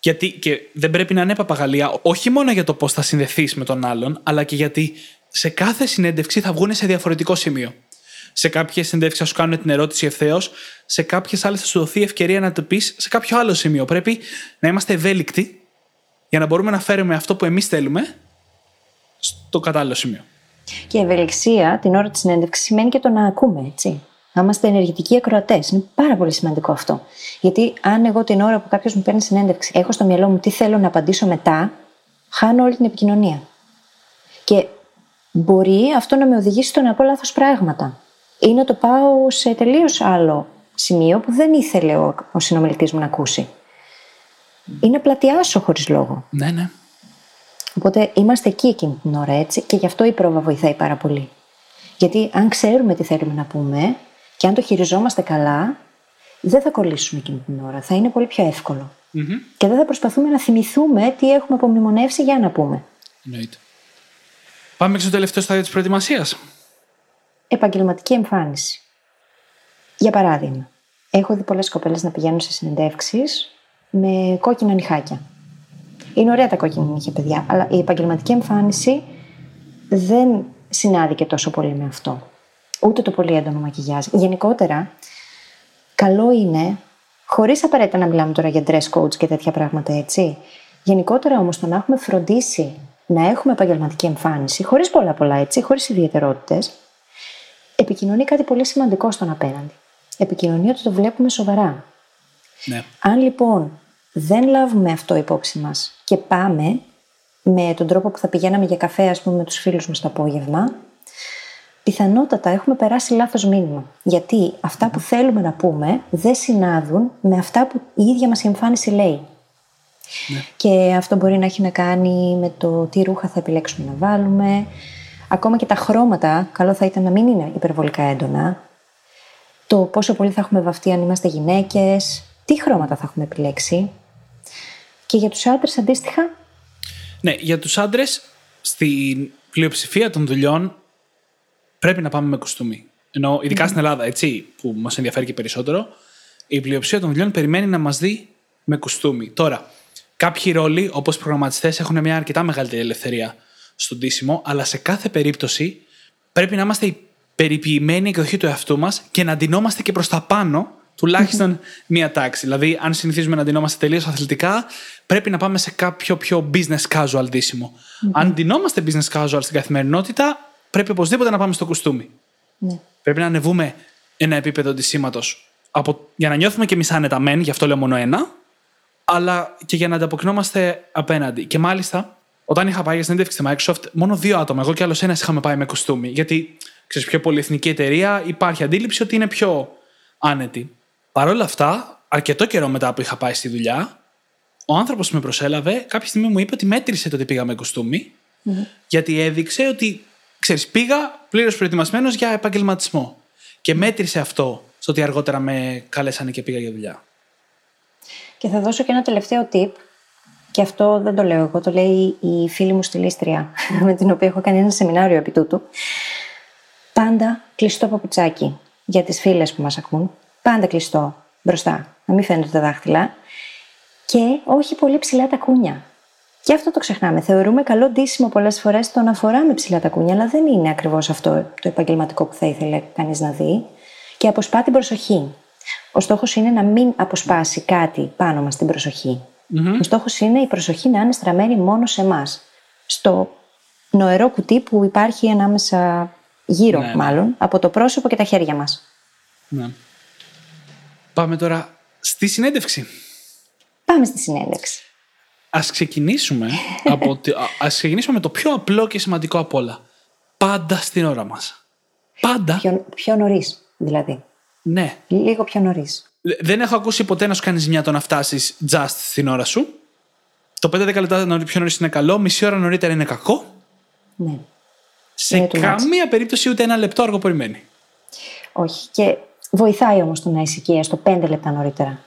Γιατί και δεν πρέπει να είναι παπαγαλία, όχι μόνο για το πώς θα συνδεθείς με τον άλλον, αλλά και γιατί σε κάθε συνέντευξη θα βγουν σε διαφορετικό σημείο. Σε κάποιες συνέντευξεις θα σου κάνουν την ερώτηση ευθέως, σε κάποιες άλλες θα σου δοθεί ευκαιρία να το πεις σε κάποιο άλλο σημείο. Πρέπει να είμαστε ευέλικτοι για να μπορούμε να φέρουμε αυτό που εμείς θέλουμε στο κατάλληλο σημείο. Και η ευελιξία την ώρα της συνέντευξης σημαίνει και το να ακούμε, έτσι. Να είμαστε ενεργητικοί ακροατές. Είναι πάρα πολύ σημαντικό αυτό. Γιατί αν εγώ την ώρα που κάποιος μου παίρνει συνέντευξη έχω στο μυαλό μου τι θέλω να απαντήσω μετά, χάνω όλη την επικοινωνία. Και μπορεί αυτό να με οδηγήσει στο να πω λάθος πράγματα. Ή να το πάω σε τελείως άλλο σημείο που δεν ήθελε ο, ο συνομιλητής μου να ακούσει. Ή να πλατιάσω χωρίς λόγο. Ναι, ναι. Οπότε είμαστε εκεί εκείνη την ώρα έτσι και γι' αυτό η πρόβα βοηθάει πάρα πολύ. Γιατί αν ξέρουμε τι θέλουμε να πούμε και αν το χειριζόμαστε καλά, δεν θα κολλήσουμε εκείνη την ώρα. Θα είναι πολύ πιο εύκολο. Και δεν θα προσπαθούμε να θυμηθούμε τι έχουμε απομνημονεύσει για να πούμε. Εννοείται. Πάμε και στο τελευταίο στάδιο της προετοιμασίας. Επαγγελματική εμφάνιση. Για παράδειγμα, έχω δει πολλές κοπέλες να πηγαίνουν σε συνεντεύξεις με κόκκινα νυχάκια. Είναι ωραία τα κόκκινα νύχια, παιδιά, αλλά η επαγγελματική εμφάνιση δεν συνάδει και τόσο πολύ με αυτό. Ούτε το πολύ έντονο μακιγιάζ. Γενικότερα, καλό είναι, χωρίς απαραίτητα να μιλάμε τώρα για dress codes και τέτοια πράγματα έτσι. Γενικότερα όμως το να έχουμε φροντίσει να έχουμε επαγγελματική εμφάνιση, χωρίς πολλά πολλά έτσι, χωρίς ιδιαιτερότητες, επικοινωνεί κάτι πολύ σημαντικό στον απέναντι. Επικοινωνεί ότι το βλέπουμε σοβαρά. Ναι. Αν λοιπόν δεν λάβουμε αυτό υπόψη μας και πάμε με τον τρόπο που θα πηγαίναμε για καφέ, ας πούμε, με τους φίλους μας το απόγευμα, πιθανότατα έχουμε περάσει λάθος μήνυμα. Γιατί αυτά που θέλουμε να πούμε δεν συνάδουν με αυτά που η ίδια μας η εμφάνιση λέει. Και αυτό μπορεί να έχει να κάνει με το τι ρούχα θα επιλέξουμε να βάλουμε. Ακόμα και τα χρώματα, καλό θα ήταν να μην είναι υπερβολικά έντονα. Το πόσο πολύ θα έχουμε βαφτεί αν είμαστε γυναίκες, τι χρώματα θα έχουμε επιλέξει. Και για τους άντρες αντίστοιχα, Ναι, για τους άντρες, στην πλειοψηφία των δουλειών πρέπει να πάμε με κουστούμι. Ενώ ειδικά στην Ελλάδα, έτσι, που μας ενδιαφέρει και περισσότερο, η πλειοψηφία των δουλειών περιμένει να μας δει με κουστούμι. Τώρα, κάποιοι ρόλοι, όπως προγραμματιστές, έχουν μια αρκετά μεγαλύτερη ελευθερία στον ντύσιμο, αλλά σε κάθε περίπτωση πρέπει να είμαστε η περιποιημένη εκδοχή του εαυτού μας και να ντυνόμαστε και προς τα πάνω τουλάχιστον μία τάξη. Δηλαδή, αν συνηθίζουμε να ντυνόμαστε τελείως αθλητικά, πρέπει να πάμε σε κάποιο πιο business casual ντύσιμο. Αν ντυνόμαστε business casual στην καθημερινότητα, πρέπει οπωσδήποτε να πάμε στο κουστούμι. ναι. Πρέπει να ανεβούμε ένα επίπεδο ντυσίματος για να νιώθουμε και εμείς άνετα μεν, γι' αυτό λέω μόνο ένα, αλλά και για να ανταποκρινόμαστε απέναντι. Και μάλιστα, όταν είχα πάει για συνέντευξη στη Microsoft, μόνο δύο άτομα, εγώ και άλλος ένας είχαμε πάει με κουστούμι. Γιατί, ξέρεις, πιο πολυεθνική εταιρεία υπάρχει αντίληψη ότι είναι πιο άνετη. Παρ' όλα αυτά, αρκετό καιρό μετά που είχα πάει στη δουλειά, ο άνθρωπος που με προσέλαβε κάποια στιγμή μου είπε ότι μέτρησε το ότι πήγα με κουστούμι, γιατί έδειξε ότι, ξέρεις, πήγα πλήρως προετοιμασμένος για επαγγελματισμό. Και μέτρησε αυτό στο ότι αργότερα με κάλεσανε και πήγα για δουλειά. Και θα δώσω και ένα τελευταίο tip. Και αυτό δεν το λέω εγώ, το λέει η φίλη μου στυλίστρια, με την οποία έχω κάνει ένα σεμινάριο επί τούτου. Πάντα κλειστό παπουτσάκι για τις φίλες που μας ακούν. Πάντα κλειστό μπροστά, να μην φαίνονται τα δάχτυλα. Και όχι πολύ ψηλά τα κούνια. Και αυτό το ξεχνάμε. Θεωρούμε καλό ντύσιμο πολλές φορές το να φοράμε ψηλά τα κούνια, αλλά δεν είναι ακριβώς αυτό το επαγγελματικό που θα ήθελε κανείς να δει. Και αποσπά την προσοχή. Ο στόχος είναι να μην αποσπάσει κάτι πάνω μας την προσοχη Ο στόχος είναι η προσοχή να είναι στραμμένη μόνο σε εμάς. Στο νοερό κουτί που υπάρχει ανάμεσα, γύρω Ναι, ναι. μάλλον, από το πρόσωπο και τα χέρια μας. Ναι. Πάμε τώρα στη συνέντευξη. Πάμε στη συνέντευξη. Ας ξεκινήσουμε, από, τη- α- ας ξεκινήσουμε με το πιο απλό και σημαντικό απ' όλα. Πάντα στην ώρα μας. Πάντα. Πιο, πιο νωρίς, δηλαδή. Ναι. Λίγο πιο νωρίς. Δε- Δεν έχω ακούσει ποτέ να σου κάνεις ζημιά το να φτάσεις just στην ώρα σου. Το 5-10 λεπτά νωρί- πιο νωρίς είναι καλό, μισή ώρα νωρίτερα είναι κακό. Ναι. Σε Είναι too much. καμία περίπτωση ούτε ένα λεπτό αργοπορημένη. Όχι. Και βοηθάει όμως το να είσαι εκεί έστω 5 λεπτά νωρίτερα.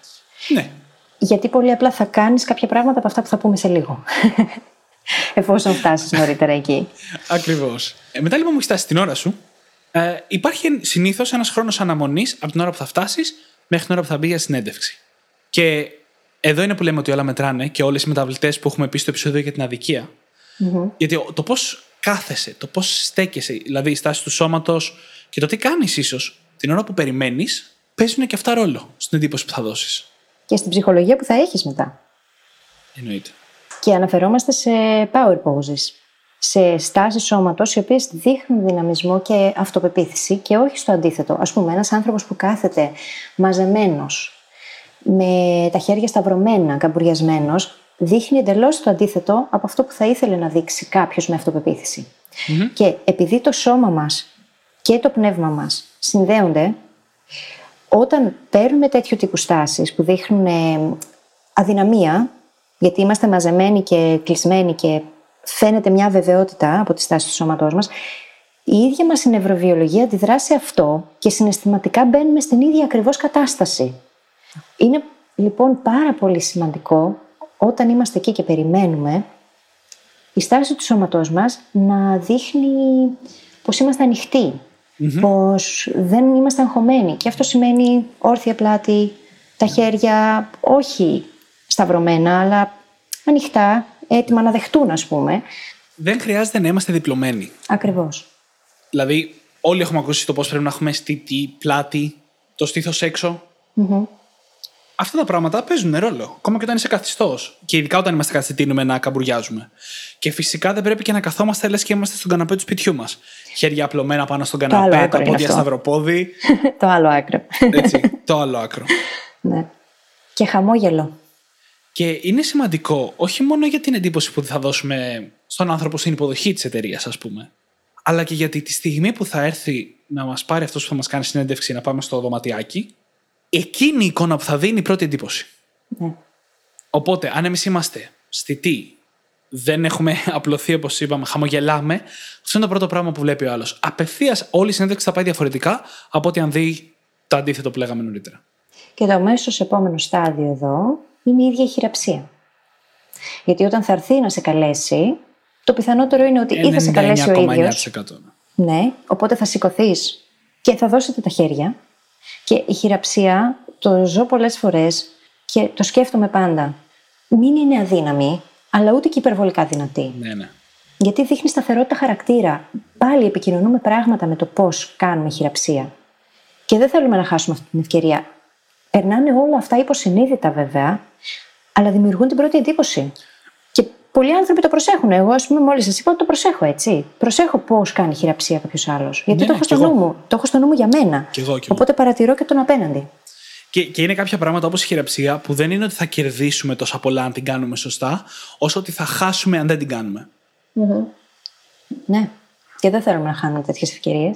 Ναι. Γιατί πολύ απλά θα κάνεις κάποια πράγματα από αυτά που θα πούμε σε λίγο. Εφόσον φτάσεις νωρίτερα εκεί. Ακριβώς. Ε, μετά λοιπόν που έχει φτάσει την ώρα σου, ε, υπάρχει συνήθως ένας χρόνος αναμονής από την ώρα που θα φτάσεις μέχρι την ώρα που θα μπει για συνέντευξη. Και εδώ είναι που λέμε ότι όλα μετράνε και όλες οι μεταβλητές που έχουμε πει στο επεισόδιο για την αδικία. Γιατί ο- το πώς κάθεσαι, το πώς στέκεσαι, δηλαδή η στάση του σώματος και το τι κάνεις ίσως την ώρα που περιμένεις, παίζουν και αυτά ρόλο στην εντύπωση που θα δώσεις. Και στην ψυχολογία που θα έχεις μετά. Εννοείται. Και αναφερόμαστε σε power poses. Σε στάσεις σώματος οι οποίες δείχνουν δυναμισμό και αυτοπεποίθηση και όχι στο αντίθετο. Α πούμε, ένας άνθρωπος που κάθεται μαζεμένος, με τα χέρια σταυρωμένα, καμπουριασμένος, δείχνει εντελώς το αντίθετο από αυτό που θα ήθελε να δείξει κάποιος με αυτοπεποίθηση. Και επειδή το σώμα μας και το πνεύμα μας συνδέονται, όταν παίρνουμε τέτοιου τύπου στάσεις που δείχνουν ε, αδυναμία, γιατί είμαστε μαζεμένοι και κλεισμένοι και φαίνεται μια βεβαιότητα από τη στάση του σώματός μας, η ίδια μας η νευροβιολογία αντιδρά σε αυτό και συναισθηματικά μπαίνουμε στην ίδια ακριβώς κατάσταση. Είναι λοιπόν πάρα πολύ σημαντικό όταν είμαστε εκεί και περιμένουμε η στάση του σώματός μας να δείχνει πως είμαστε ανοιχτοί, πως δεν είμαστε αγχωμένοι. Και αυτό σημαίνει όρθια πλάτη, τα χέρια όχι σταυρωμένα, αλλά ανοιχτά, έτοιμα να δεχτούν, ας πούμε. Δεν χρειάζεται να είμαστε διπλωμένοι. Ακριβώς. Δηλαδή, όλοι έχουμε ακούσει το πώς πρέπει να έχουμε στήτη, πλάτη, το στήθος Αυτά τα πράγματα παίζουν ρόλο. Ακόμα και όταν είσαι καθιστός. Και ειδικά όταν είμαστε καθιστήνουμε να καμπουριάζουμε. Και φυσικά δεν πρέπει και να καθόμαστε λες και είμαστε στον καναπέ του σπιτιού μας. Χέρια απλωμένα πάνω στον καναπέ, τα πόδια σταυροπόδι. το άλλο άκρο. Έτσι, το άλλο άκρο. ναι. Και χαμόγελο. Και είναι σημαντικό όχι μόνο για την εντύπωση που θα δώσουμε στον άνθρωπο στην υποδοχή της εταιρείας, ας πούμε, αλλά και γιατί τη στιγμή που θα έρθει να μας πάρει αυτός που θα μας κάνει συνέντευξη να πάμε στο δωματιάκι, εκείνη η εικόνα που θα δίνει η πρώτη εντύπωση. Ναι. Οπότε, αν εμείς είμαστε στιτοί, δεν έχουμε απλωθεί όπως είπαμε, χαμογελάμε, αυτό είναι το πρώτο πράγμα που βλέπει ο άλλος. Απευθείας όλη η συνέντευξη θα πάει διαφορετικά από ότι αν δει το αντίθετο που λέγαμε νωρίτερα. Και το αμέσω επόμενο στάδιο εδώ είναι η ίδια η χειραψία. Γιατί όταν θα έρθει να σε καλέσει, το πιθανότερο είναι ότι ή θα σε καλέσει ο ίδιος. Ναι, οπότε θα σηκωθείς και θα δώσετε τα χέρια. Και η χειραψία το ζω πολλές φορές και το σκέφτομαι πάντα. Μην είναι αδύναμη, αλλά ούτε και υπερβολικά δυνατή. Ναι, ναι. Γιατί δείχνει σταθερότητα χαρακτήρα. Πάλι επικοινωνούμε πράγματα με το πώς κάνουμε χειραψία. Και δεν θέλουμε να χάσουμε αυτή την ευκαιρία. Περνάνε όλα αυτά υποσυνείδητα βέβαια, αλλά δημιουργούν την πρώτη εντύπωση. Και πολλοί άνθρωποι το προσέχουν. Εγώ, ας πούμε, μόλις σας είπα ότι το προσέχω έτσι. Προσέχω πώς κάνει χειραψία κάποιος άλλος. Γιατί ναι, το, ναι, έχω στο νου μου. το έχω στο νου μου για μένα. Και εγώ, και Οπότε παρατηρώ και τον απέναντι. Και, και είναι κάποια πράγματα όπως η χειραψία που δεν είναι ότι θα κερδίσουμε τόσα πολλά αν την κάνουμε σωστά, όσο ότι θα χάσουμε αν δεν την κάνουμε. Ναι. Και δεν θέλουμε να χάνουμε τέτοιες ευκαιρίες.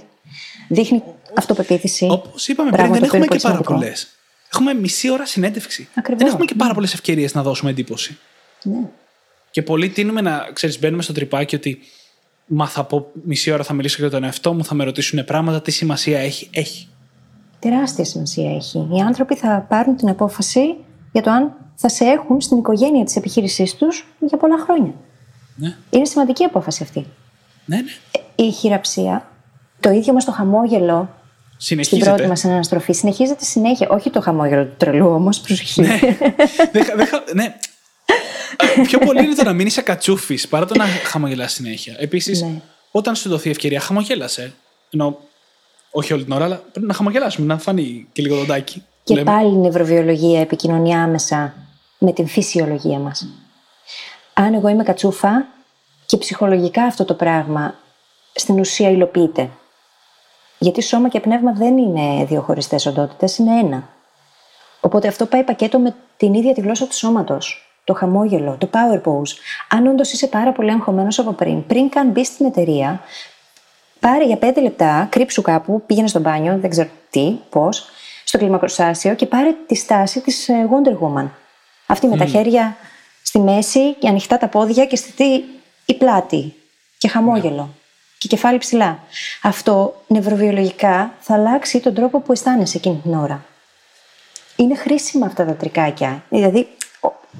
Δείχνει αυτοπεποίθηση. Όπως είπαμε πριν, δεν έχουμε και πάρα πολλέ. Έχουμε μισή ώρα συνέντευξη. Ακριβώς. Δεν έχουμε και πάρα πολλές ευκαιρίες να δώσουμε εντύπωση. Ναι. Και πολλοί τίνουμε να, ξέρεις, μπαίνουμε στο τρυπάκι ότι μα θα πω μισή ώρα θα μιλήσω για τον εαυτό μου, θα με ρωτήσουν πράγματα, τι σημασία έχει; Έχει. Τεράστια σημασία έχει. Οι άνθρωποι θα πάρουν την απόφαση για το αν θα σε έχουν στην οικογένεια της επιχείρησής τους για πολλά χρόνια. Ναι. Είναι σημαντική απόφαση αυτή. Ναι, ναι. Ε, η χειραψία, το ίδιο μας το χαμόγελο στην πρώτη μας αναστροφή, συνεχίζεται συνέχεια. Όχι το χαμόγελο του τρελού όμως, προσοχή. ναι. ναι. Πιο πολύ είναι το να μείνει κατσούφι παρά το να χαμογελάς συνέχεια. Επίσης, ναι. όταν σου δοθεί ευκαιρία, χαμογέλασε. Ενώ όχι όλη την ώρα, αλλά πρέπει να χαμογελάσουμε, να φανεί και λίγο δοντάκι. Και λέμε. πάλι η νευροβιολογία επικοινωνεί άμεσα με την φυσιολογία μας. Αν εγώ είμαι κατσούφα και ψυχολογικά αυτό το πράγμα στην ουσία υλοποιείται. Γιατί σώμα και πνεύμα δεν είναι δύο χωριστές οντότητες, είναι ένα. Οπότε αυτό πάει πακέτο με την ίδια τη γλώσσα του σώματος το χαμόγελο, το power pose. Αν όντως είσαι πάρα πολύ αγχωμένος από πριν, πριν καν μπει στην εταιρεία, πάρε για πέντε λεπτά, κρύψου κάπου, πήγαινε στο μπάνιο, δεν ξέρω τι, πώς, στο κλιμακροσάσιο και πάρε τη στάση της ε, Wonder Woman. Αυτή με τα χέρια στη μέση και ανοιχτά τα πόδια και στη η πλάτη και χαμόγελο. Ναι. Και κεφάλι ψηλά. Αυτό νευροβιολογικά θα αλλάξει τον τρόπο που αισθάνεσαι εκείνη την ώρα. Είναι χρήσιμα αυτά τα τρικάκια. Δηλαδή,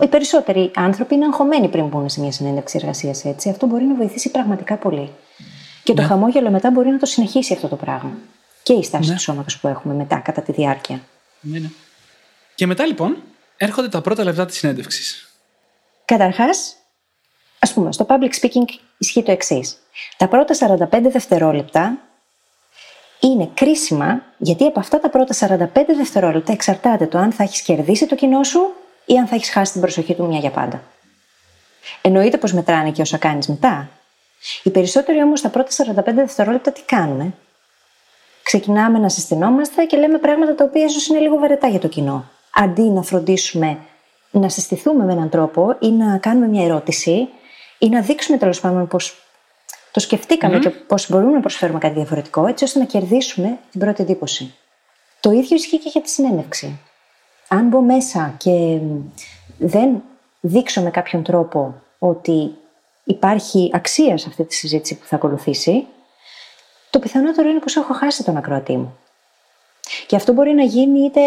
οι περισσότεροι άνθρωποι είναι αγχωμένοι πριν μπουν σε μια συνέντευξη εργασίας έτσι. Αυτό μπορεί να βοηθήσει πραγματικά πολύ. Και το ναι. χαμόγελο μετά μπορεί να το συνεχίσει αυτό το πράγμα. Και η στάση ναι. του σώματος που έχουμε μετά, κατά τη διάρκεια. Ναι, ναι. Και μετά λοιπόν έρχονται τα πρώτα λεπτά της συνέντευξης. Καταρχάς, ας πούμε, στο public speaking ισχύει το εξής. Τα πρώτα 45 δευτερόλεπτα είναι κρίσιμα γιατί από αυτά τα πρώτα 45 δευτερόλεπτα εξαρτάται το αν θα έχεις κερδίσει το κοινό σου ή αν θα έχεις χάσει την προσοχή του μια για πάντα. Εννοείται πως μετράνε και όσα κάνεις μετά. Οι περισσότεροι όμως τα πρώτα 45 δευτερόλεπτα τι κάνουμε. Ξεκινάμε να συστηνόμαστε και λέμε πράγματα τα οποία ίσως είναι λίγο βαρετά για το κοινό. Αντί να φροντίσουμε να συστηθούμε με έναν τρόπο ή να κάνουμε μια ερώτηση ή να δείξουμε τέλος πάντων πώ το σκεφτηκαμε και πώς μπορούμε να προσφέρουμε κάτι διαφορετικό, έτσι ώστε να κερδίσουμε την πρώτη εντύπωση. Το ίδιο ισχύει και για τη συνέντευξη αν μπω μέσα και δεν δείξω με κάποιον τρόπο ότι υπάρχει αξία σε αυτή τη συζήτηση που θα ακολουθήσει, το πιθανότερο είναι πως έχω χάσει τον ακροατή μου. Και αυτό μπορεί να γίνει είτε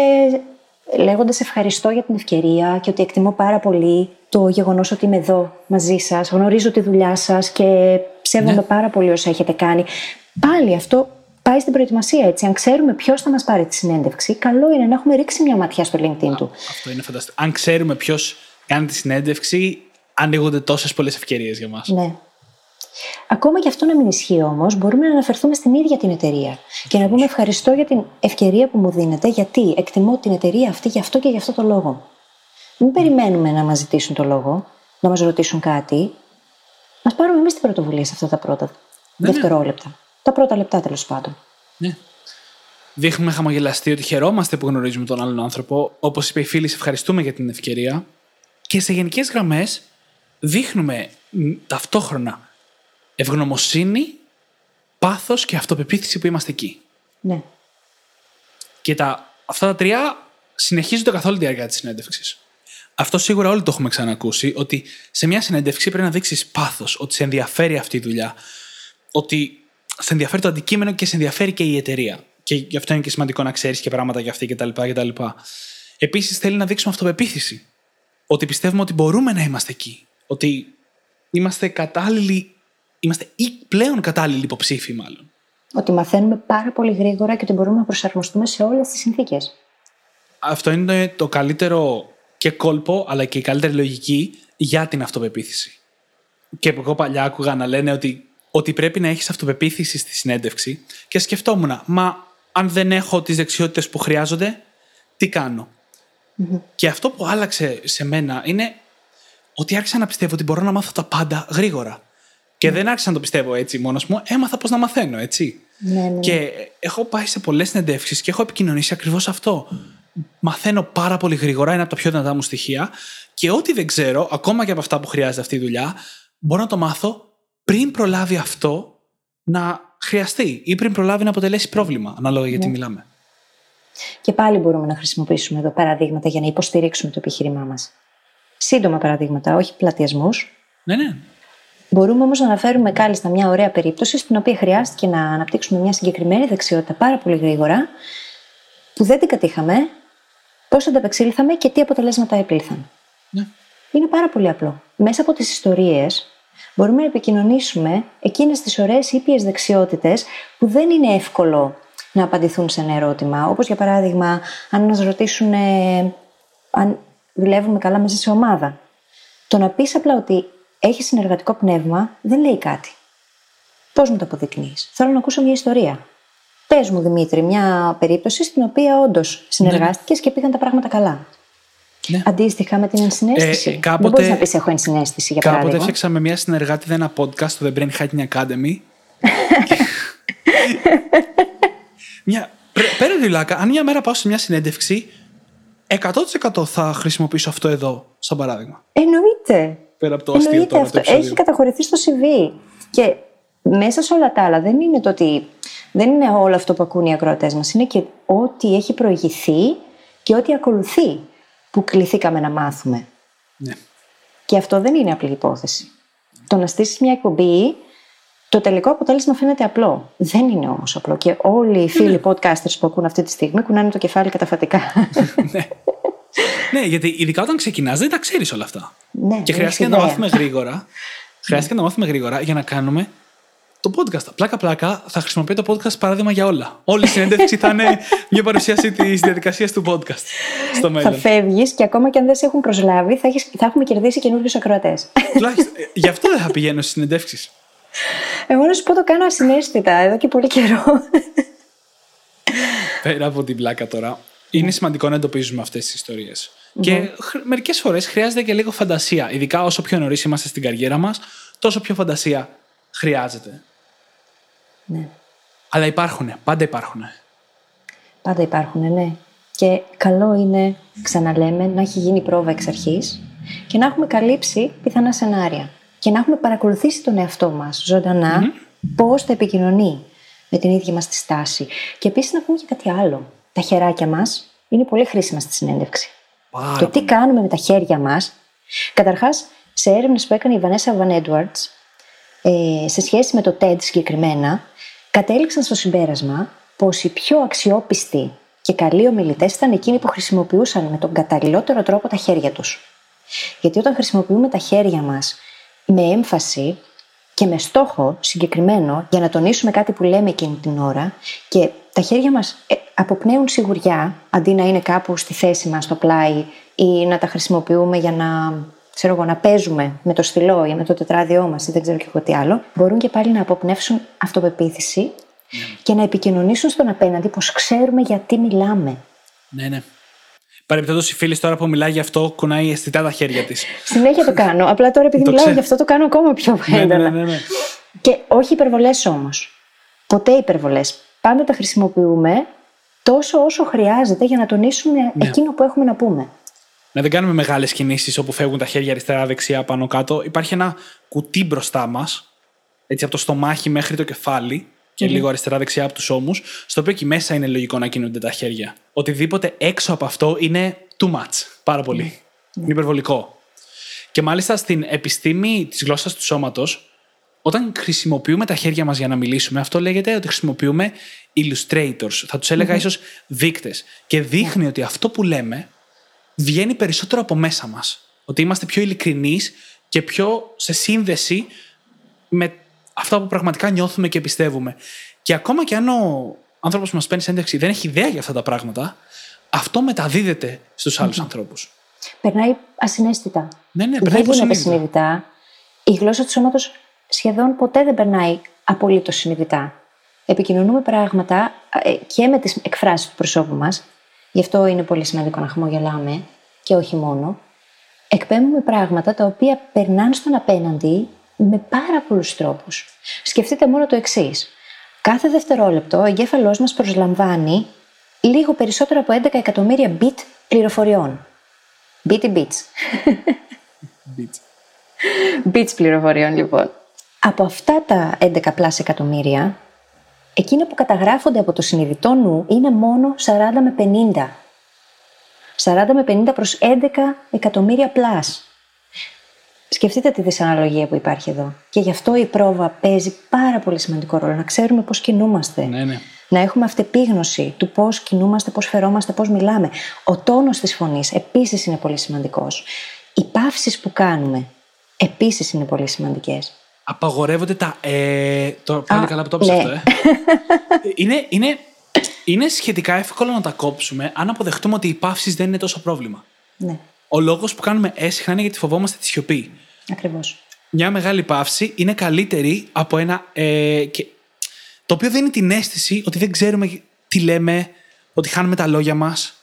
λέγοντας ευχαριστώ για την ευκαιρία και ότι εκτιμώ πάρα πολύ το γεγονός ότι είμαι εδώ μαζί σας, γνωρίζω τη δουλειά σας και ψεύδομαι ναι. πάρα πολύ όσα έχετε κάνει. Πάλι αυτό πάει στην προετοιμασία έτσι. Αν ξέρουμε ποιος θα μας πάρει τη συνέντευξη, καλό είναι να έχουμε ρίξει μια ματιά στο LinkedIn του. Αυτό είναι φανταστικό. Αν ξέρουμε ποιος κάνει τη συνέντευξη, ανοίγονται τόσες πολλές ευκαιρίες για μας. Ναι. Ακόμα και αυτό να μην ισχύει όμως, μπορούμε να αναφερθούμε στην ίδια την εταιρεία και να πούμε ευχαριστώ για την ευκαιρία που μου δίνετε, γιατί εκτιμώ την εταιρεία αυτή γι' αυτό και γι' αυτό το λόγο. Μην περιμένουμε να μας ζητήσουν το λόγο, να μας ρωτήσουν κάτι. Α πάρουμε εμείς την πρωτοβουλία σε αυτά τα πρώτα Ναι, ναι. δευτερόλεπτα. Τα πρώτα λεπτά τέλος πάντων. Ναι. Δείχνουμε χαμογελαστή ότι χαιρόμαστε που γνωρίζουμε τον άλλον άνθρωπο. Όπως είπε η φίλη, σε ευχαριστούμε για την ευκαιρία. Και σε γενικές γραμμές δείχνουμε μ, ταυτόχρονα ευγνωμοσύνη, πάθος και αυτοπεποίθηση που είμαστε εκεί. Ναι. Και τα, αυτά τα τρία συνεχίζονται καθ' όλη τη διάρκεια της συνέντευξης. Αυτό σίγουρα όλοι το έχουμε ξανακούσει, ότι σε μια συνέντευξη πρέπει να δείξεις πάθος, ότι σε ενδιαφέρει αυτή η δουλειά, ότι σε ενδιαφέρει το αντικείμενο και σε ενδιαφέρει και η εταιρεία. Και γι' αυτό είναι και σημαντικό να ξέρεις και πράγματα για αυτή κτλ. κτλ. Επίσης θέλει να δείξουμε αυτοπεποίθηση. Ότι πιστεύουμε ότι μπορούμε να είμαστε εκεί. Ότι είμαστε κατάλληλοι, είμαστε ή πλέον κατάλληλοι υποψήφοι, μάλλον. Ότι μαθαίνουμε πάρα πολύ γρήγορα και ότι μπορούμε να προσαρμοστούμε σε όλες τις συνθήκες. Αυτό είναι το καλύτερο και κόλπο, αλλά και η καλύτερη λογική για την αυτοπεποίθηση. Και εγώ παλιά άκουγα να λένε ότι, ότι πρέπει να έχεις αυτοπεποίθηση στη συνέντευξη και σκεφτόμουν, μα αν δεν έχω τις δεξιότητες που χρειάζονται, τι κανω Και αυτό που άλλαξε σε μένα είναι ότι άρχισα να πιστεύω ότι μπορώ να μάθω τα πάντα γρήγορα. Και δεν άρχισα να το πιστεύω έτσι μόνος μου, έμαθα πώς να μαθαίνω, έτσι. Ναι, ναι, ναι. Και έχω πάει σε πολλές συνεντεύξεις και έχω επικοινωνήσει ακριβώς αυτό. Μαθαίνω πάρα πολύ γρήγορα, είναι από τα πιο δυνατά μου στοιχεία. Και ό,τι δεν ξέρω, ακόμα και από αυτά που χρειάζεται αυτή η δουλειά, μπορώ να το μάθω πριν προλάβει αυτό να χρειαστεί ή πριν προλάβει να αποτελέσει πρόβλημα, ανάλογα γιατί μιλάμε. Και πάλι μπορούμε να χρησιμοποιήσουμε εδώ παραδείγματα για να υποστηρίξουμε το επιχείρημά μας. Σύντομα παραδείγματα, όχι πλατιασμούς. Ναι, ναι. Μπορούμε όμως να αναφέρουμε κάλλιστα μια ωραία περίπτωση στην οποία χρειάστηκε να αναπτύξουμε μια συγκεκριμένη δεξιότητα πάρα πολύ γρήγορα, που δεν την κατήχαμε, πώς ανταπεξήλθαμε και τι αποτελέσματα επήλθαν. ναι. Είναι πάρα πολύ απλό. Μέσα από τις ιστορίες μπορούμε να επικοινωνήσουμε εκείνες τις ωραίες ήπιες δεξιότητες που δεν είναι εύκολο να απαντηθούν σε ένα ερώτημα. Όπως για παράδειγμα, αν μας ρωτήσουν ε, αν δουλεύουμε καλά μέσα σε ομάδα. Το να πεις απλά ότι έχει συνεργατικό πνεύμα δεν λέει κάτι. Πώς μου το αποδεικνύεις; Θέλω να ακούσω μια ιστορία. Πες μου, Δημήτρη, μια περίπτωση στην οποία όντως συνεργάστηκες και πήγαν τα πράγματα καλά. Ναι. Αντίστοιχα με την ενσυναίσθηση. Ε, κάποτε- Δεν μπορείς να πεις έχω ενσυναίσθηση, για Κάποτε παράδειγμα. έφτιαξα με μια συνεργάτη ένα podcast στο The Brain Hacking Academy. μια... πρέ- Πέρα δουλάκα, αν μια μέρα πάω σε μια συνέντευξη, 100% θα χρησιμοποιήσω αυτό εδώ, σαν παράδειγμα. Εννοείται. Πέρα από το αστείο Εννοείται τώρα αυτό. του επεισοδίου. Έχει καταχωρηθεί στο CV. Και μέσα σε όλα τα άλλα δεν είναι το ότι. Δεν είναι όλο αυτό που ακούν οι ακροατές μας. Είναι και ό,τι έχει προηγηθεί και ό,τι ακολουθεί που κληθήκαμε να μάθουμε. Ναι. Και αυτό δεν είναι απλή υπόθεση. Το να στήσεις μια εκπομπή, το τελικό αποτέλεσμα φαίνεται απλό. Δεν είναι όμως απλό. Και όλοι οι φίλοι podcasters που ακούν αυτή τη στιγμή κουνάνε το κεφάλι καταφατικά. ναι, γιατί ειδικά όταν ξεκινάς δεν τα ξέρεις όλα αυτά. ναι, Και δεν χρειάστηκε έχεις να τα ιδέα. μάθουμε γρήγορα. χρειάστηκε να τα μάθουμε γρήγορα για να κάνουμε το podcast. Πλάκα-πλάκα θα χρησιμοποιώ το podcast παράδειγμα για όλα. Όλη η συνέντευξη θα είναι μια παρουσίαση της διαδικασίας του podcast στο Θα μέλλον. φεύγεις και ακόμα και αν δεν σε έχουν προσλάβει, θα, έχεις, θα έχουμε κερδίσει καινούριου ακροατές. Τουλάχιστον ε, γι' αυτό δεν θα πηγαίνω στις συνεντεύξεις. Εγώ να σου πω το κάνω ασυναίσθητα εδώ και πολύ καιρό. Πέρα από την πλάκα τώρα, είναι σημαντικό να εντοπίζουμε αυτές τις ιστορίες. Και μερικές φορές χρειάζεται και λίγο φαντασία. Ειδικά όσο πιο νωρίς είμαστε στην καριέρα μας, τόσο πιο φαντασία χρειάζεται. ναι. Αλλά υπάρχουν, πάντα υπάρχουν. Πάντα υπάρχουν, ναι. Και καλό είναι, ξαναλέμε, να έχει γίνει πρόβα εξ αρχής και να έχουμε καλύψει πιθανά σενάρια. Και να έχουμε παρακολουθήσει τον εαυτό μας ζωντανά πώς θα επικοινωνεί με την ίδια μας τη στάση. Και επίσης να πούμε και κάτι άλλο. Τα χεράκια μας είναι πολύ χρήσιμα στη συνέντευξη. Πάρα Το τι κάνουμε με τα χέρια μας. Καταρχάς, σε έρευνες που έκανε η Vanessa Van Edwards, ε, σε σχέση με το TED συγκεκριμένα, κατέληξαν στο συμπέρασμα πως οι πιο αξιόπιστοι και καλοί ομιλητές ήταν εκείνοι που χρησιμοποιούσαν με τον καταλληλότερο τρόπο τα χέρια τους. Γιατί όταν χρησιμοποιούμε τα χέρια μας με έμφαση και με στόχο συγκεκριμένο για να τονίσουμε κάτι που λέμε εκείνη την ώρα και τα χέρια μας ε, αποπνέουν σιγουριά αντί να είναι κάπου στη θέση μας στο πλάι ή να τα χρησιμοποιούμε για να ξέρω εγώ, να παίζουμε με το στυλό ή με το τετράδιό μας ή δεν ξέρω και εγώ τι άλλο, μπορούν και πάλι να αποπνεύσουν αυτοπεποίθηση και να επικοινωνήσουν στον απέναντι πως ξέρουμε γιατί μιλάμε. Ναι, ναι. Παρεμπιπτόντως, η φίλη τώρα που μιλάει γι' αυτό κουνάει αισθητά τα χέρια της. Συνέχεια το κάνω. Απλά τώρα επειδή Το μιλάω ξέρω. γι' αυτό το κάνω ακόμα πιο ναι, ναι, έντονα. ναι, ναι, ναι. Και όχι υπερβολές όμως. Ποτέ υπερβολές. Πάντα τα χρησιμοποιούμε τόσο όσο χρειάζεται για να τονίσουμε Ναι. εκείνο που έχουμε να πούμε. Να δεν κάνουμε μεγάλες κινήσεις όπου φεύγουν τα χέρια αριστερά, δεξιά, πάνω κάτω. Υπάρχει ένα κουτί μπροστά μας, έτσι από το στομάχι μέχρι το κεφάλι και λίγο αριστερά-δεξιά από τους ώμους, στο οποίο εκεί μέσα είναι λογικό να κινούνται τα χέρια. Οτιδήποτε έξω από αυτό είναι too much. Πάρα πολύ. Είναι υπερβολικό. Και μάλιστα στην επιστήμη της γλώσσας του σώματος, όταν χρησιμοποιούμε τα χέρια μας για να μιλήσουμε, αυτό λέγεται ότι χρησιμοποιούμε illustrators. Θα τους έλεγα ίσως δείκτες. Και δείχνει ότι αυτό που λέμε βγαίνει περισσότερο από μέσα μας. Ότι είμαστε πιο ειλικρινείς και πιο σε σύνδεση με αυτά που πραγματικά νιώθουμε και πιστεύουμε. Και ακόμα και αν ο άνθρωπος που μας παίρνει συνέντευξη δεν έχει ιδέα για αυτά τα πράγματα, αυτό μεταδίδεται στους άλλους ανθρώπους. Περνάει ασυναίσθητα. Ναι, ναι, δεν περνάει γίνεται υποσυνείδητα. συνειδητά. Η γλώσσα του σώματος σχεδόν ποτέ δεν περνάει απολύτως συνειδητά. Επικοινωνούμε πράγματα ε, και με τις εκφράσεις του προσώπου μας. Γι' αυτό είναι πολύ σημαντικό να χαμογελάμε και όχι μόνο. Εκπέμπουμε πράγματα τα οποία περνάνε στον απέναντι με πάρα πολλούς τρόπους. Σκεφτείτε μόνο το εξής. Κάθε δευτερόλεπτο ο εγκέφαλός μας προσλαμβάνει λίγο περισσότερο από 11 εκατομμύρια bit πληροφοριών. Bit bits. Beats. Bits πληροφοριών, λοιπόν. Από αυτά τα 11 plus εκατομμύρια, εκείνα που καταγράφονται από το συνειδητό νου είναι μόνο 40 με 50. 40 με 50 προς 11 εκατομμύρια plus. Σκεφτείτε τη δυσαναλογία που υπάρχει εδώ. Και γι' αυτό η πρόβα παίζει πάρα πολύ σημαντικό ρόλο. Να ξέρουμε πώς κινούμαστε. Ναι, ναι. Να έχουμε αυτεπίγνωση του πώς κινούμαστε, πώς φερόμαστε, πώς μιλάμε. Ο τόνος της φωνής επίσης είναι πολύ σημαντικός. Οι παύσεις που κάνουμε επίσης είναι πολύ σημαντικές. Απαγορεύονται τα. Ε, το πάλι Α, καλά που το έπεισα ναι. αυτό, ε. είναι, είναι, είναι σχετικά εύκολο να τα κόψουμε αν αποδεχτούμε ότι οι παύσεις δεν είναι τόσο πρόβλημα. Ναι, Ο λόγος που κάνουμε έσυχνα είναι γιατί φοβόμαστε τη σιωπή. ακριβώς. Μια μεγάλη παύση είναι καλύτερη από ένα. Ε, και, το οποίο δίνει την αίσθηση ότι δεν ξέρουμε τι λέμε, ότι χάνουμε τα λόγια μας.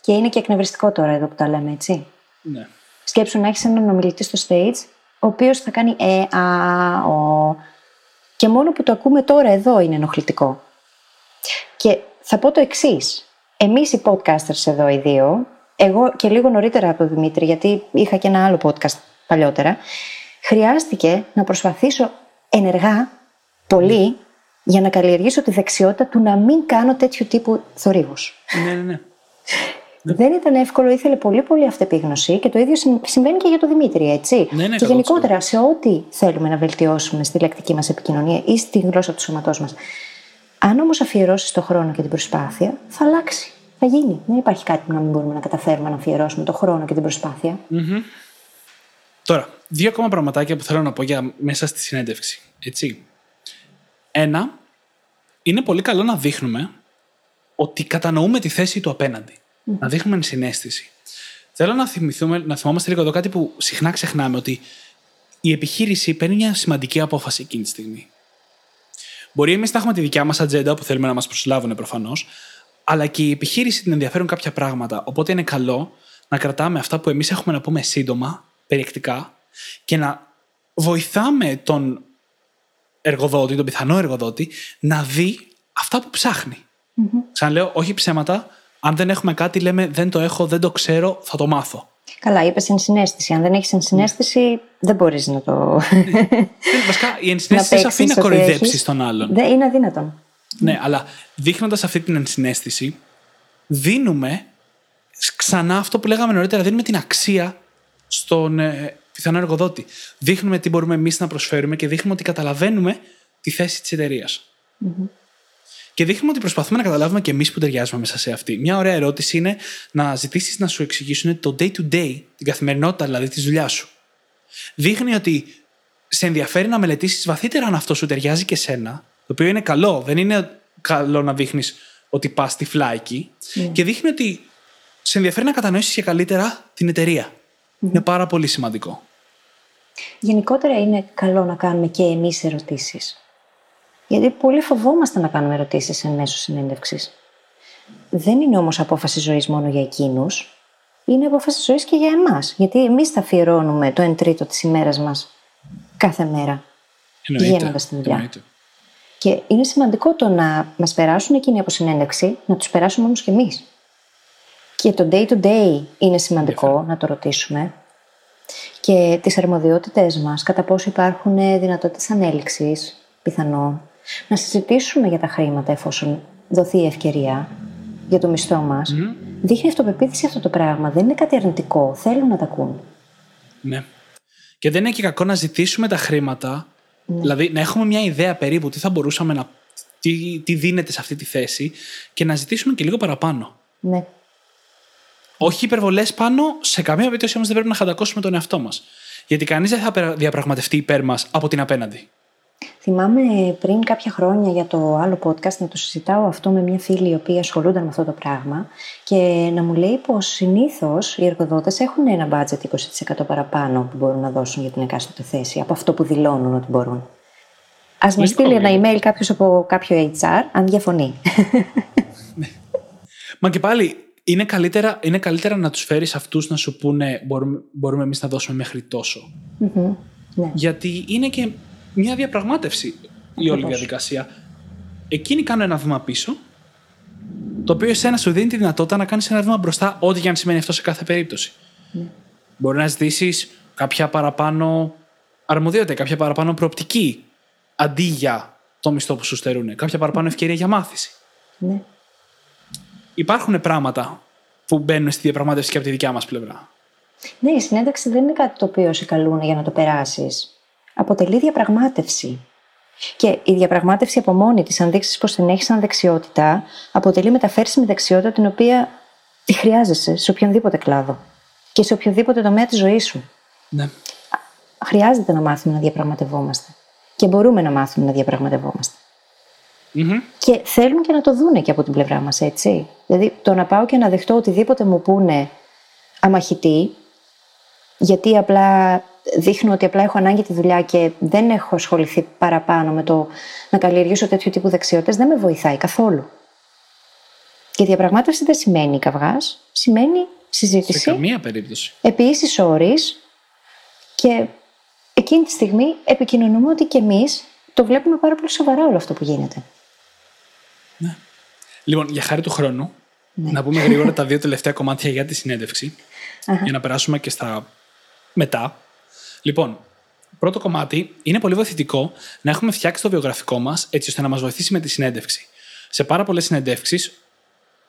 Και είναι και εκνευριστικό τώρα εδώ που τα λέμε, έτσι. Ναι. Σκέψου να έχεις έναν ομιλητή στο stage, ο οποίος θα κάνει ε, α, ο. Και μόνο που το ακούμε τώρα εδώ είναι ενοχλητικό. Και θα πω το εξής. Εμείς οι podcasters εδώ οι δύο, εγώ και λίγο νωρίτερα από τον Δημήτρη, γιατί είχα και ένα άλλο podcast παλιότερα, χρειάστηκε να προσπαθήσω ενεργά πολύ για να καλλιεργήσω τη δεξιότητα του να μην κάνω τέτοιου τύπου θορύβους. ναι, ναι, ναι. Δεν ήταν εύκολο, ήθελε πολύ πολύ αυτεπίγνωση και το ίδιο συμ- συμβαίνει και για τον Δημήτρη, έτσι. Ναι, ναι, και 100%. γενικότερα σε ό,τι θέλουμε να βελτιώσουμε στη λεκτική μας επικοινωνία ή στη γλώσσα του σώματός μας. Αν όμως αφιερώσεις το χρόνο και την προσπάθεια, θα αλλάξει. Θα γίνει. Δεν υπάρχει κάτι που να μην μπορούμε να καταφέρουμε να αφιερώσουμε το χρόνο και την προσπάθεια. Τώρα, δύο ακόμα πραγματάκια που θέλω να πω για μέσα στη συνέντευξη. Έτσι. Ένα, είναι πολύ καλό να δείχνουμε ότι κατανοούμε τη θέση του απέναντι. Να δείχνουμε ενσυναίσθηση. Θέλω να, θυμηθούμε, να θυμόμαστε λίγο εδώ κάτι που συχνά ξεχνάμε, ότι η επιχείρηση παίρνει μια σημαντική απόφαση εκείνη τη στιγμή. Μπορεί εμείς να έχουμε τη δικιά μας ατζέντα που θέλουμε να μας προσλάβουν προφανώς, αλλά και η επιχείρηση την ενδιαφέρουν κάποια πράγματα. Οπότε είναι καλό να κρατάμε αυτά που εμείς έχουμε να πούμε σύντομα, περιεκτικά, και να βοηθάμε τον εργοδότη, τον πιθανό εργοδότη, να δει αυτά που ψάχνει. Ξαναλέω, όχι ψέματα. Αν δεν έχουμε κάτι, λέμε δεν το έχω, δεν το ξέρω, θα το μάθω. Καλά, είπες ενσυναίσθηση. Αν δεν έχεις ενσυναίσθηση, δεν μπορείς να το. Ε, Βασικά, η ενσυναίσθηση σε αφήνει να παίξεις ό,τι κοροϊδέψεις έχεις. τον άλλον. Δεν είναι αδύνατον. Ναι, αλλά δείχνοντας αυτή την ενσυναίσθηση, δίνουμε ξανά αυτό που λέγαμε νωρίτερα, δίνουμε την αξία στον ε, πιθανό εργοδότη. Δείχνουμε τι μπορούμε εμείς να προσφέρουμε και δείχνουμε ότι καταλαβαίνουμε τη θέση της εταιρεια Και δείχνουμε ότι προσπαθούμε να καταλάβουμε και εμείς που ταιριάζουμε μέσα σε αυτή. Μια ωραία ερώτηση είναι να ζητήσεις να σου εξηγήσουν το day to day, την καθημερινότητα δηλαδή της δουλειάς σου. Δείχνει ότι σε ενδιαφέρει να μελετήσεις βαθύτερα αν αυτό σου ταιριάζει και σένα, το οποίο είναι καλό. Δεν είναι καλό να δείχνεις ότι πας τυφλά εκεί. Και δείχνει ότι σε ενδιαφέρει να κατανοήσεις και καλύτερα την εταιρεία. Είναι πάρα πολύ σημαντικό. Γενικότερα είναι καλό να κάνουμε και εμείς ερωτήσεις. Γιατί πολύ φοβόμαστε να κάνουμε ερωτήσεις εν μέσω συνέντευξης. Δεν είναι όμως απόφαση ζωής μόνο για εκείνους. Είναι απόφαση ζωής και για εμάς. Γιατί εμείς θα αφιερώνουμε το 1 τρίτο της ημέρας μας κάθε μέρα. Βγαίνοντας στη δουλειά. Εννοείται. Και είναι σημαντικό το να μας περάσουν εκείνοι από συνέντευξη, να τους περάσουμε όμω κι εμείς. Και το day to day είναι σημαντικό να το ρωτήσουμε. Και τις αρμοδιότητες μας, κατά πόσο υπάρχουν δυνατότητες ανέλυξης, πιθανό. Να συζητήσουμε για τα χρήματα εφόσον δοθεί η ευκαιρία για το μισθό μας. Mm. Δείχνει αυτοπεποίθηση αυτό το πράγμα. Δεν είναι κάτι αρνητικό. Θέλουν να τα ακούν. Ναι. Και δεν είναι και κακό να ζητήσουμε τα χρήματα. Ναι. Δηλαδή να έχουμε μια ιδέα περίπου τι θα μπορούσαμε να. Τι, τι δίνεται σε αυτή τη θέση και να ζητήσουμε και λίγο παραπάνω. Ναι. Όχι υπερβολές πάνω, σε καμία περίπτωση όμως δεν πρέπει να χαντακώσουμε τον εαυτό μας. Γιατί κανείς δεν θα διαπραγματευτεί υπέρ μας από την απέναντι. Θυμάμαι πριν κάποια χρόνια για το άλλο podcast να το συζητάω αυτό με μια φίλη η οποία ασχολούνταν με αυτό το πράγμα και να μου λέει πως συνήθως οι εργοδότες έχουν ένα budget 20% παραπάνω που μπορούν να δώσουν για την εκάστοτε θέση από αυτό που δηλώνουν ότι μπορούν. Α μα στείλει ένα email κάποιος από κάποιο HR αν διαφωνεί. Ναι. Μα και πάλι είναι καλύτερα, είναι καλύτερα να τους φέρεις αυτούς να σου πούνε μπορούμε, μπορούμε εμείς να δώσουμε μέχρι Ναι. Γιατί είναι και μια διαπραγμάτευση η όλη διαδικασία. Εκείνοι κάνουν ένα βήμα πίσω, το οποίο εσένα σου δίνει τη δυνατότητα να κάνεις ένα βήμα μπροστά, ό,τι και αν σημαίνει αυτό σε κάθε περίπτωση. Ναι. Μπορεί να ζητήσεις κάποια παραπάνω αρμοδιότητα, κάποια παραπάνω προοπτική, αντί για το μισθό που σου στερούν, κάποια παραπάνω ευκαιρία για μάθηση. Ναι υπάρχουν πράγματα που μπαίνουν στη διαπραγμάτευση και από τη δικιά μας πλευρά. Ναι, η συνέντευξη δεν είναι κάτι το οποίο σε καλούν για να το περάσεις. Αποτελεί διαπραγμάτευση. Και η διαπραγμάτευση από μόνη της, αν δείξεις πως την έχεις σαν δεξιότητα, αποτελεί μεταφέρσιμη δεξιότητα την οποία τη χρειάζεσαι σε οποιονδήποτε κλάδο και σε οποιοδήποτε τομέα της ζωής σου. Ναι. Χρειάζεται να μάθουμε να διαπραγματευόμαστε. Και μπορούμε να μάθουμε να διαπραγματευόμαστε. Και θέλουν και να το δούνε και από την πλευρά μας, έτσι. Δηλαδή, το να πάω και να δεχτώ οτιδήποτε μου πούνε αμαχητή, γιατί απλά δείχνω ότι απλά έχω ανάγκη τη δουλειά και δεν έχω ασχοληθεί παραπάνω με το να καλλιεργήσω τέτοιου τύπου δεξιότητες, δεν με βοηθάει καθόλου. Και διαπραγμάτευση δεν σημαίνει καυγάς, σημαίνει συζήτηση. Σε καμία περίπτωση. Επί ίση όρη και εκείνη τη στιγμή επικοινωνούμε ότι και εμείς το βλέπουμε πάρα πολύ σοβαρά όλο αυτό που γίνεται. Ναι. Λοιπόν, για χάρη του χρόνου, ναι. να πούμε γρήγορα τα δύο τελευταία κομμάτια για τη συνέντευξη, για να περάσουμε και στα μετά. Λοιπόν, πρώτο κομμάτι είναι πολύ βοηθητικό να έχουμε φτιάξει το βιογραφικό μας έτσι ώστε να μας βοηθήσει με τη συνέντευξη. Σε πάρα πολλές συνεντεύξεις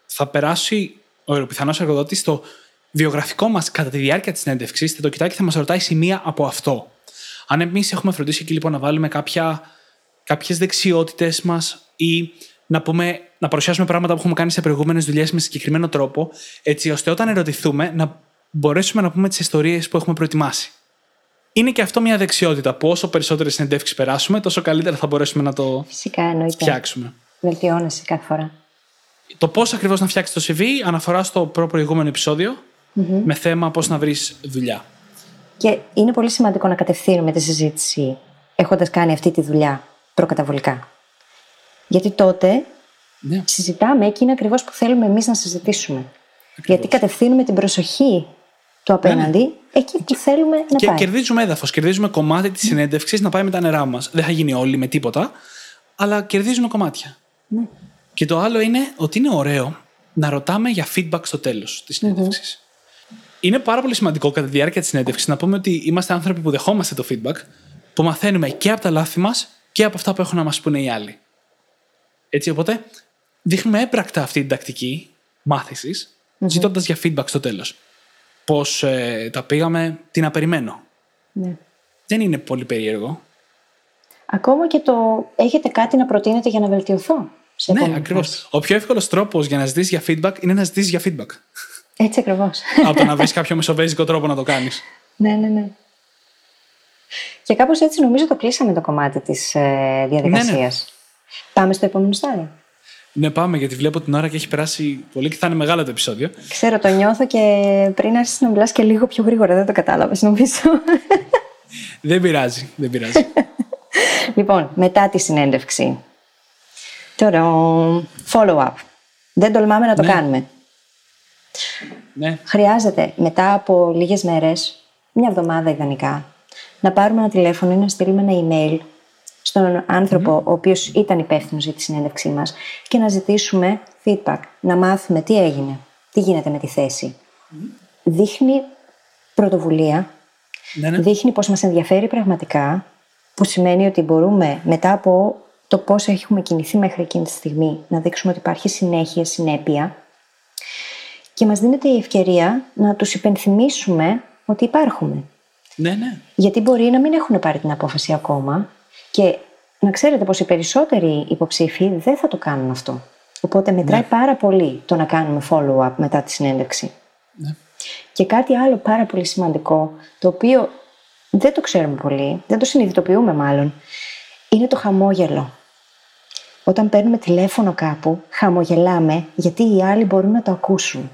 θα περάσει ο πιθανός εργοδότης στο βιογραφικό μας κατά τη διάρκεια της συνέντευξης, θα το κοιτάει και θα μας ρωτάει σημεία από αυτό. Αν εμείς έχουμε φροντίσει εκεί λοιπόν να βάλουμε κάποια, κάποιες δεξιότητες μας ή να, πούμε, να παρουσιάσουμε πράγματα που έχουμε κάνει σε προηγούμενες δουλειές με συγκεκριμένο τρόπο, έτσι ώστε όταν ερωτηθούμε να μπορέσουμε να πούμε τις ιστορίες που έχουμε προετοιμάσει. Είναι και αυτό μια δεξιότητα που όσο περισσότερε συνεντεύξεις περάσουμε, τόσο καλύτερα θα μπορέσουμε να το Φυσικά, φτιάξουμε. Βελτιώνεσαι κάθε φορά. Το πώς ακριβώς να φτιάξεις το CV αναφορά στο προ-προηγούμενο με θέμα πώς να βρεις δουλειά. Και είναι πολύ σημαντικό να κατευθύνουμε τη συζήτηση έχοντας κάνει αυτή τη δουλειά προκαταβολικά. Γιατί τότε ναι. συζητάμε εκείνα ακριβώς που θέλουμε εμείς να συζητήσουμε. Γιατί κατευθύνουμε την προσοχή του απέναντι ναι, ναι. εκεί που θέλουμε να και πάει. κερδίζουμε έδαφος, κερδίζουμε κομμάτι της συνέντευξης να πάει με τα νερά μας. Δεν θα γίνει όλοι με τίποτα, αλλά κερδίζουμε κομμάτια. Ναι. Και το άλλο είναι ότι είναι ωραίο να ρωτάμε για feedback στο τέλος της συνέντευξης. Είναι πάρα πολύ σημαντικό κατά τη διάρκεια της συνέντευξης να πούμε ότι είμαστε άνθρωποι που δεχόμαστε το feedback, που μαθαίνουμε και από τα λάθη μας και από αυτά που έχουν να μας πούνε οι άλλοι. Έτσι, οπότε δείχνουμε έμπρακτα αυτή την τακτική μάθησης, mm-hmm. ζητώντας για feedback στο τέλος. Πώς ε, τα πήγαμε, τι να περιμένω. Ναι. Δεν είναι πολύ περίεργο. Ακόμα και το έχετε κάτι να προτείνετε για να βελτιωθώ. Σε ναι, ακριβώς. Ο πιο εύκολος τρόπος για να ζητήσεις για feedback είναι να ζητήσεις για feedback. Έτσι ακριβώς. Από το να βρεις κάποιο μεσοβέζικο τρόπο να το κάνεις. Ναι, ναι, ναι. Και κάπως έτσι νομίζω το κλείσαμε το κομμάτι της ε, διαδικασία. Ναι, ναι. Πάμε στο επόμενο στάδιο. Ναι, πάμε γιατί βλέπω την ώρα και έχει περάσει πολύ και θα είναι μεγάλο το επεισόδιο. Ξέρω, το νιώθω και πριν άρχισε να μιλάς και λίγο πιο γρήγορα. Δεν το κατάλαβες, νομίζω. δεν πειράζει, δεν πειράζει. λοιπόν, μετά τη συνέντευξη. Τώρα, follow-up. Δεν τολμάμε να το Ναι. κάνουμε. ναι. Χρειάζεται μετά από λίγες μέρες, μια εβδομάδα ιδανικά, να πάρουμε ένα τηλέφωνο ή να στείλουμε ένα email στον ανθρωπο ο οποίος ήταν υπεύθυνος για τη συνέντευξή μας και να ζητήσουμε feedback, να μάθουμε τι έγινε, τι γίνεται με τη θέση. Δείχνει πρωτοβουλία, ναι, ναι. δείχνει πως μας ενδιαφέρει πραγματικά, που σημαίνει ότι μπορούμε μετά από το πώς έχουμε κινηθεί μέχρι εκείνη τη στιγμή να δείξουμε ότι υπάρχει συνέχεια, συνέπεια και μας δίνεται η ευκαιρία να τους υπενθυμίσουμε ότι υπάρχουμε. ναι, ναι. Γιατί μπορεί να μην έχουν πάρει την απόφαση ακόμα και να ξέρετε πως οι περισσότεροι υποψήφοι δεν θα το κάνουν αυτό. Οπότε μετράει πάρα πολύ το να κάνουμε follow-up μετά τη συνέντευξη. Ναι. Και κάτι άλλο πάρα πολύ σημαντικό, το οποίο δεν το ξέρουμε πολύ, δεν το συνειδητοποιούμε μάλλον, είναι το χαμόγελο. Όταν παίρνουμε τηλέφωνο κάπου, χαμογελάμε γιατί οι άλλοι μπορούν να το ακούσουν.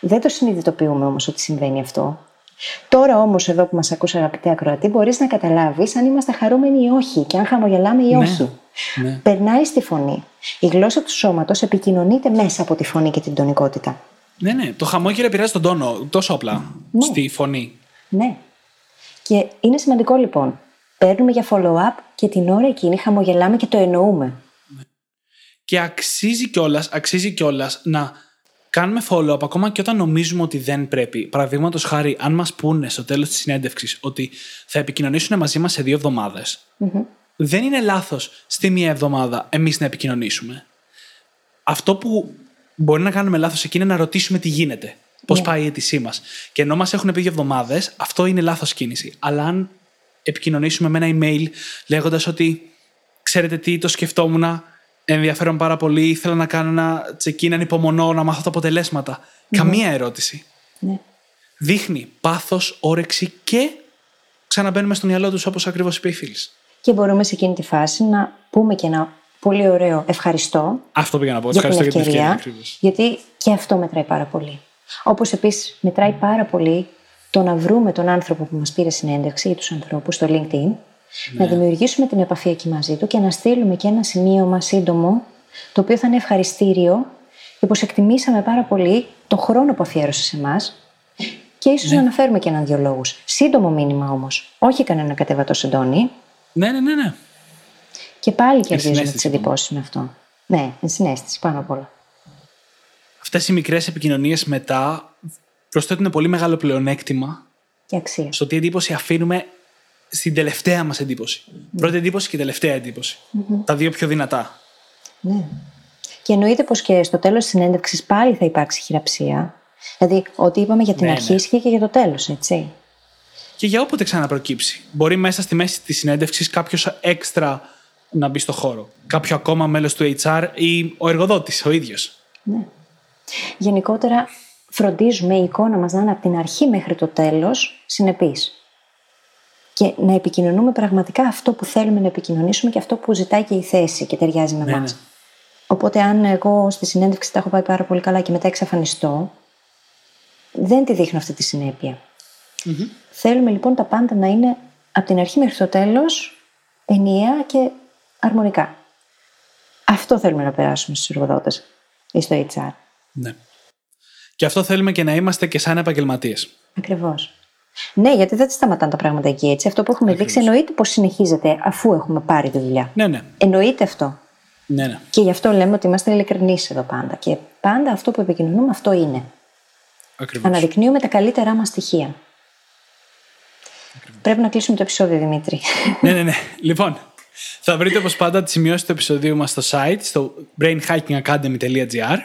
Δεν το συνειδητοποιούμε όμως ότι συμβαίνει αυτό. Τώρα όμως εδώ που μας ακούς αγαπητέ ακροατή μπορείς να καταλάβεις αν είμαστε χαρούμενοι ή όχι και αν χαμογελάμε ή Ναι. όχι. Ναι. Περνάει στη φωνή. Η γλώσσα του σώματος επικοινωνείται μέσα από τη φωνή και την τονικότητα. Ναι, ναι. Το χαμόγελο επηρεάζει τον τόνο τόσο απλά Ναι. στη φωνή. Ναι. Και είναι σημαντικό λοιπόν. Παίρνουμε για follow-up και την ώρα εκείνη χαμογελάμε και το εννοούμε. Και αξίζει κιόλας αξίζει κιόλας να κάνουμε follow-up ακόμα και όταν νομίζουμε ότι δεν πρέπει. Παραδείγματος χάρη, αν μας πούνε στο τέλος της συνέντευξης ότι θα επικοινωνήσουν μαζί μας σε δύο εβδομάδες, δεν είναι λάθος στη μία εβδομάδα εμείς να επικοινωνήσουμε. Αυτό που μπορεί να κάνουμε λάθος εκεί είναι να ρωτήσουμε τι γίνεται. Πώς Ναι. πάει η αίτησή μας. Και ενώ μας έχουν πει δύο εβδομάδες, αυτό είναι λάθος κίνηση. Αλλά αν επικοινωνήσουμε με ένα email λέγοντας ότι ξέρετε τι, το σκεφτόμουν, ενδιαφέρον πάρα πολύ, ήθελα να κάνω ένα check-in, ανυπομονώ να μάθω τα αποτελέσματα. Καμία ερώτηση. Ναι. Δείχνει πάθος, όρεξη και ξαναμπαίνουμε στο μυαλό τους όπως ακριβώς είπε η φίλης. Και μπορούμε σε εκείνη τη φάση να πούμε και ένα πολύ ωραίο ευχαριστώ Αυτό πήγα να πω. για την Ευχαριστώ για την ευκαιρία. ευκαιρία. ακριβώς. Γιατί και αυτό μετράει πάρα πολύ. Όπως επίσης μετράει πάρα πολύ το να βρούμε τον άνθρωπο που μας πήρε συνέντευξη ή τους ανθρώπους στο LinkedIn, Ναι. να δημιουργήσουμε την επαφή εκεί μαζί του και να στείλουμε και ένα σημείωμα σύντομο, το οποίο θα είναι ευχαριστήριο και πω εκτιμήσαμε πάρα πολύ το χρόνο που αφιέρωσε σε εμάς και ίσως Ναι. να αναφέρουμε και έναν-δύο λόγους. Σύντομο μήνυμα όμως, όχι κανένα κατεβατό εντόνι, Ναι, ναι, ναι, ναι. και πάλι κερδίζουμε τις Ενσυναίσθηση, εντυπώσεις με αυτό. Ναι, ενσυναίσθηση πάνω απ' όλα. Αυτές οι μικρές επικοινωνίες μετά προσθέτουν πολύ μεγάλο πλεονέκτημα Και αξία. στο τι εντύπωση αφήνουμε στην τελευταία μας εντύπωση. Πρώτη εντύπωση και τελευταία εντύπωση. Τα δύο πιο δυνατά. Ναι. Και εννοείται πως και στο τέλος της συνέντευξης πάλι θα υπάρξει χειραψία. Δηλαδή, ό,τι είπαμε για την Ναι, αρχή ναι. ισχύει και για το τέλος, έτσι. Και για όποτε ξαναπροκύψει. Μπορεί μέσα στη μέση της συνέντευξης κάποιος έξτρα να μπει στο χώρο. Κάποιο ακόμα μέλος του HR ή ο εργοδότης ο ίδιος. Ναι. Γενικότερα, φροντίζουμε η εικόνα μας να είναι από την αρχή μέχρι το τέλος συνεπής. Και να επικοινωνούμε πραγματικά αυτό που θέλουμε να επικοινωνήσουμε και αυτό που ζητάει και η θέση και ταιριάζει με Ναι, εμάς. ναι. Οπότε, αν εγώ στη συνέντευξη τα έχω πάει πάρα πολύ καλά και μετά εξαφανιστώ, δεν τη δείχνω αυτή τη συνέπεια. Θέλουμε λοιπόν τα πάντα να είναι από την αρχή μέχρι το τέλος ενιαία και αρμονικά. Αυτό θέλουμε να περάσουμε στους εργοδότες ή στο HR. Ναι. Και αυτό θέλουμε και να είμαστε και σαν επαγγελματίες. Ακριβώς. Ναι, γιατί δεν σταματάνε τα πράγματα εκεί έτσι. Αυτό που έχουμε δείξει εννοείται πως συνεχίζεται αφού έχουμε πάρει τη δουλειά. Ναι, ναι. Εννοείται αυτό. ναι, ναι. Και γι' αυτό λέμε ότι είμαστε ειλικρινείς εδώ πάντα. Και πάντα αυτό που επικοινωνούμε αυτό είναι. Ακριβώς. Αναδεικνύουμε τα καλύτερά μας στοιχεία. Πρέπει να κλείσουμε το επεισόδιο, Δημήτρη. ναι, ναι, ναι. Λοιπόν, θα βρείτε όπως πάντα τις σημειώσεις του επεισοδίου μας στο site, στο brainhackingacademy.gr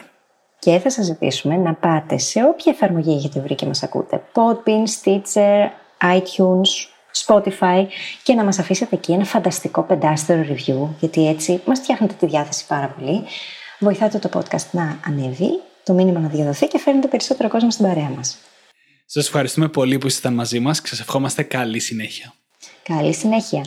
Και θα σας ζητήσουμε να πάτε σε όποια εφαρμογή έχετε βρει και μας ακούτε. Podbean, Stitcher, iTunes, Spotify και να μας αφήσετε εκεί ένα φανταστικό πεντάστερο review γιατί έτσι μας φτιάχνετε τη διάθεση πάρα πολύ. Βοηθάτε το podcast να ανέβει, το μήνυμα να διαδοθεί και φέρνετε περισσότερο κόσμο στην παρέα μας. Σας ευχαριστούμε πολύ που ήσασταν μαζί μας και σας ευχόμαστε καλή συνέχεια. Καλή συνέχεια.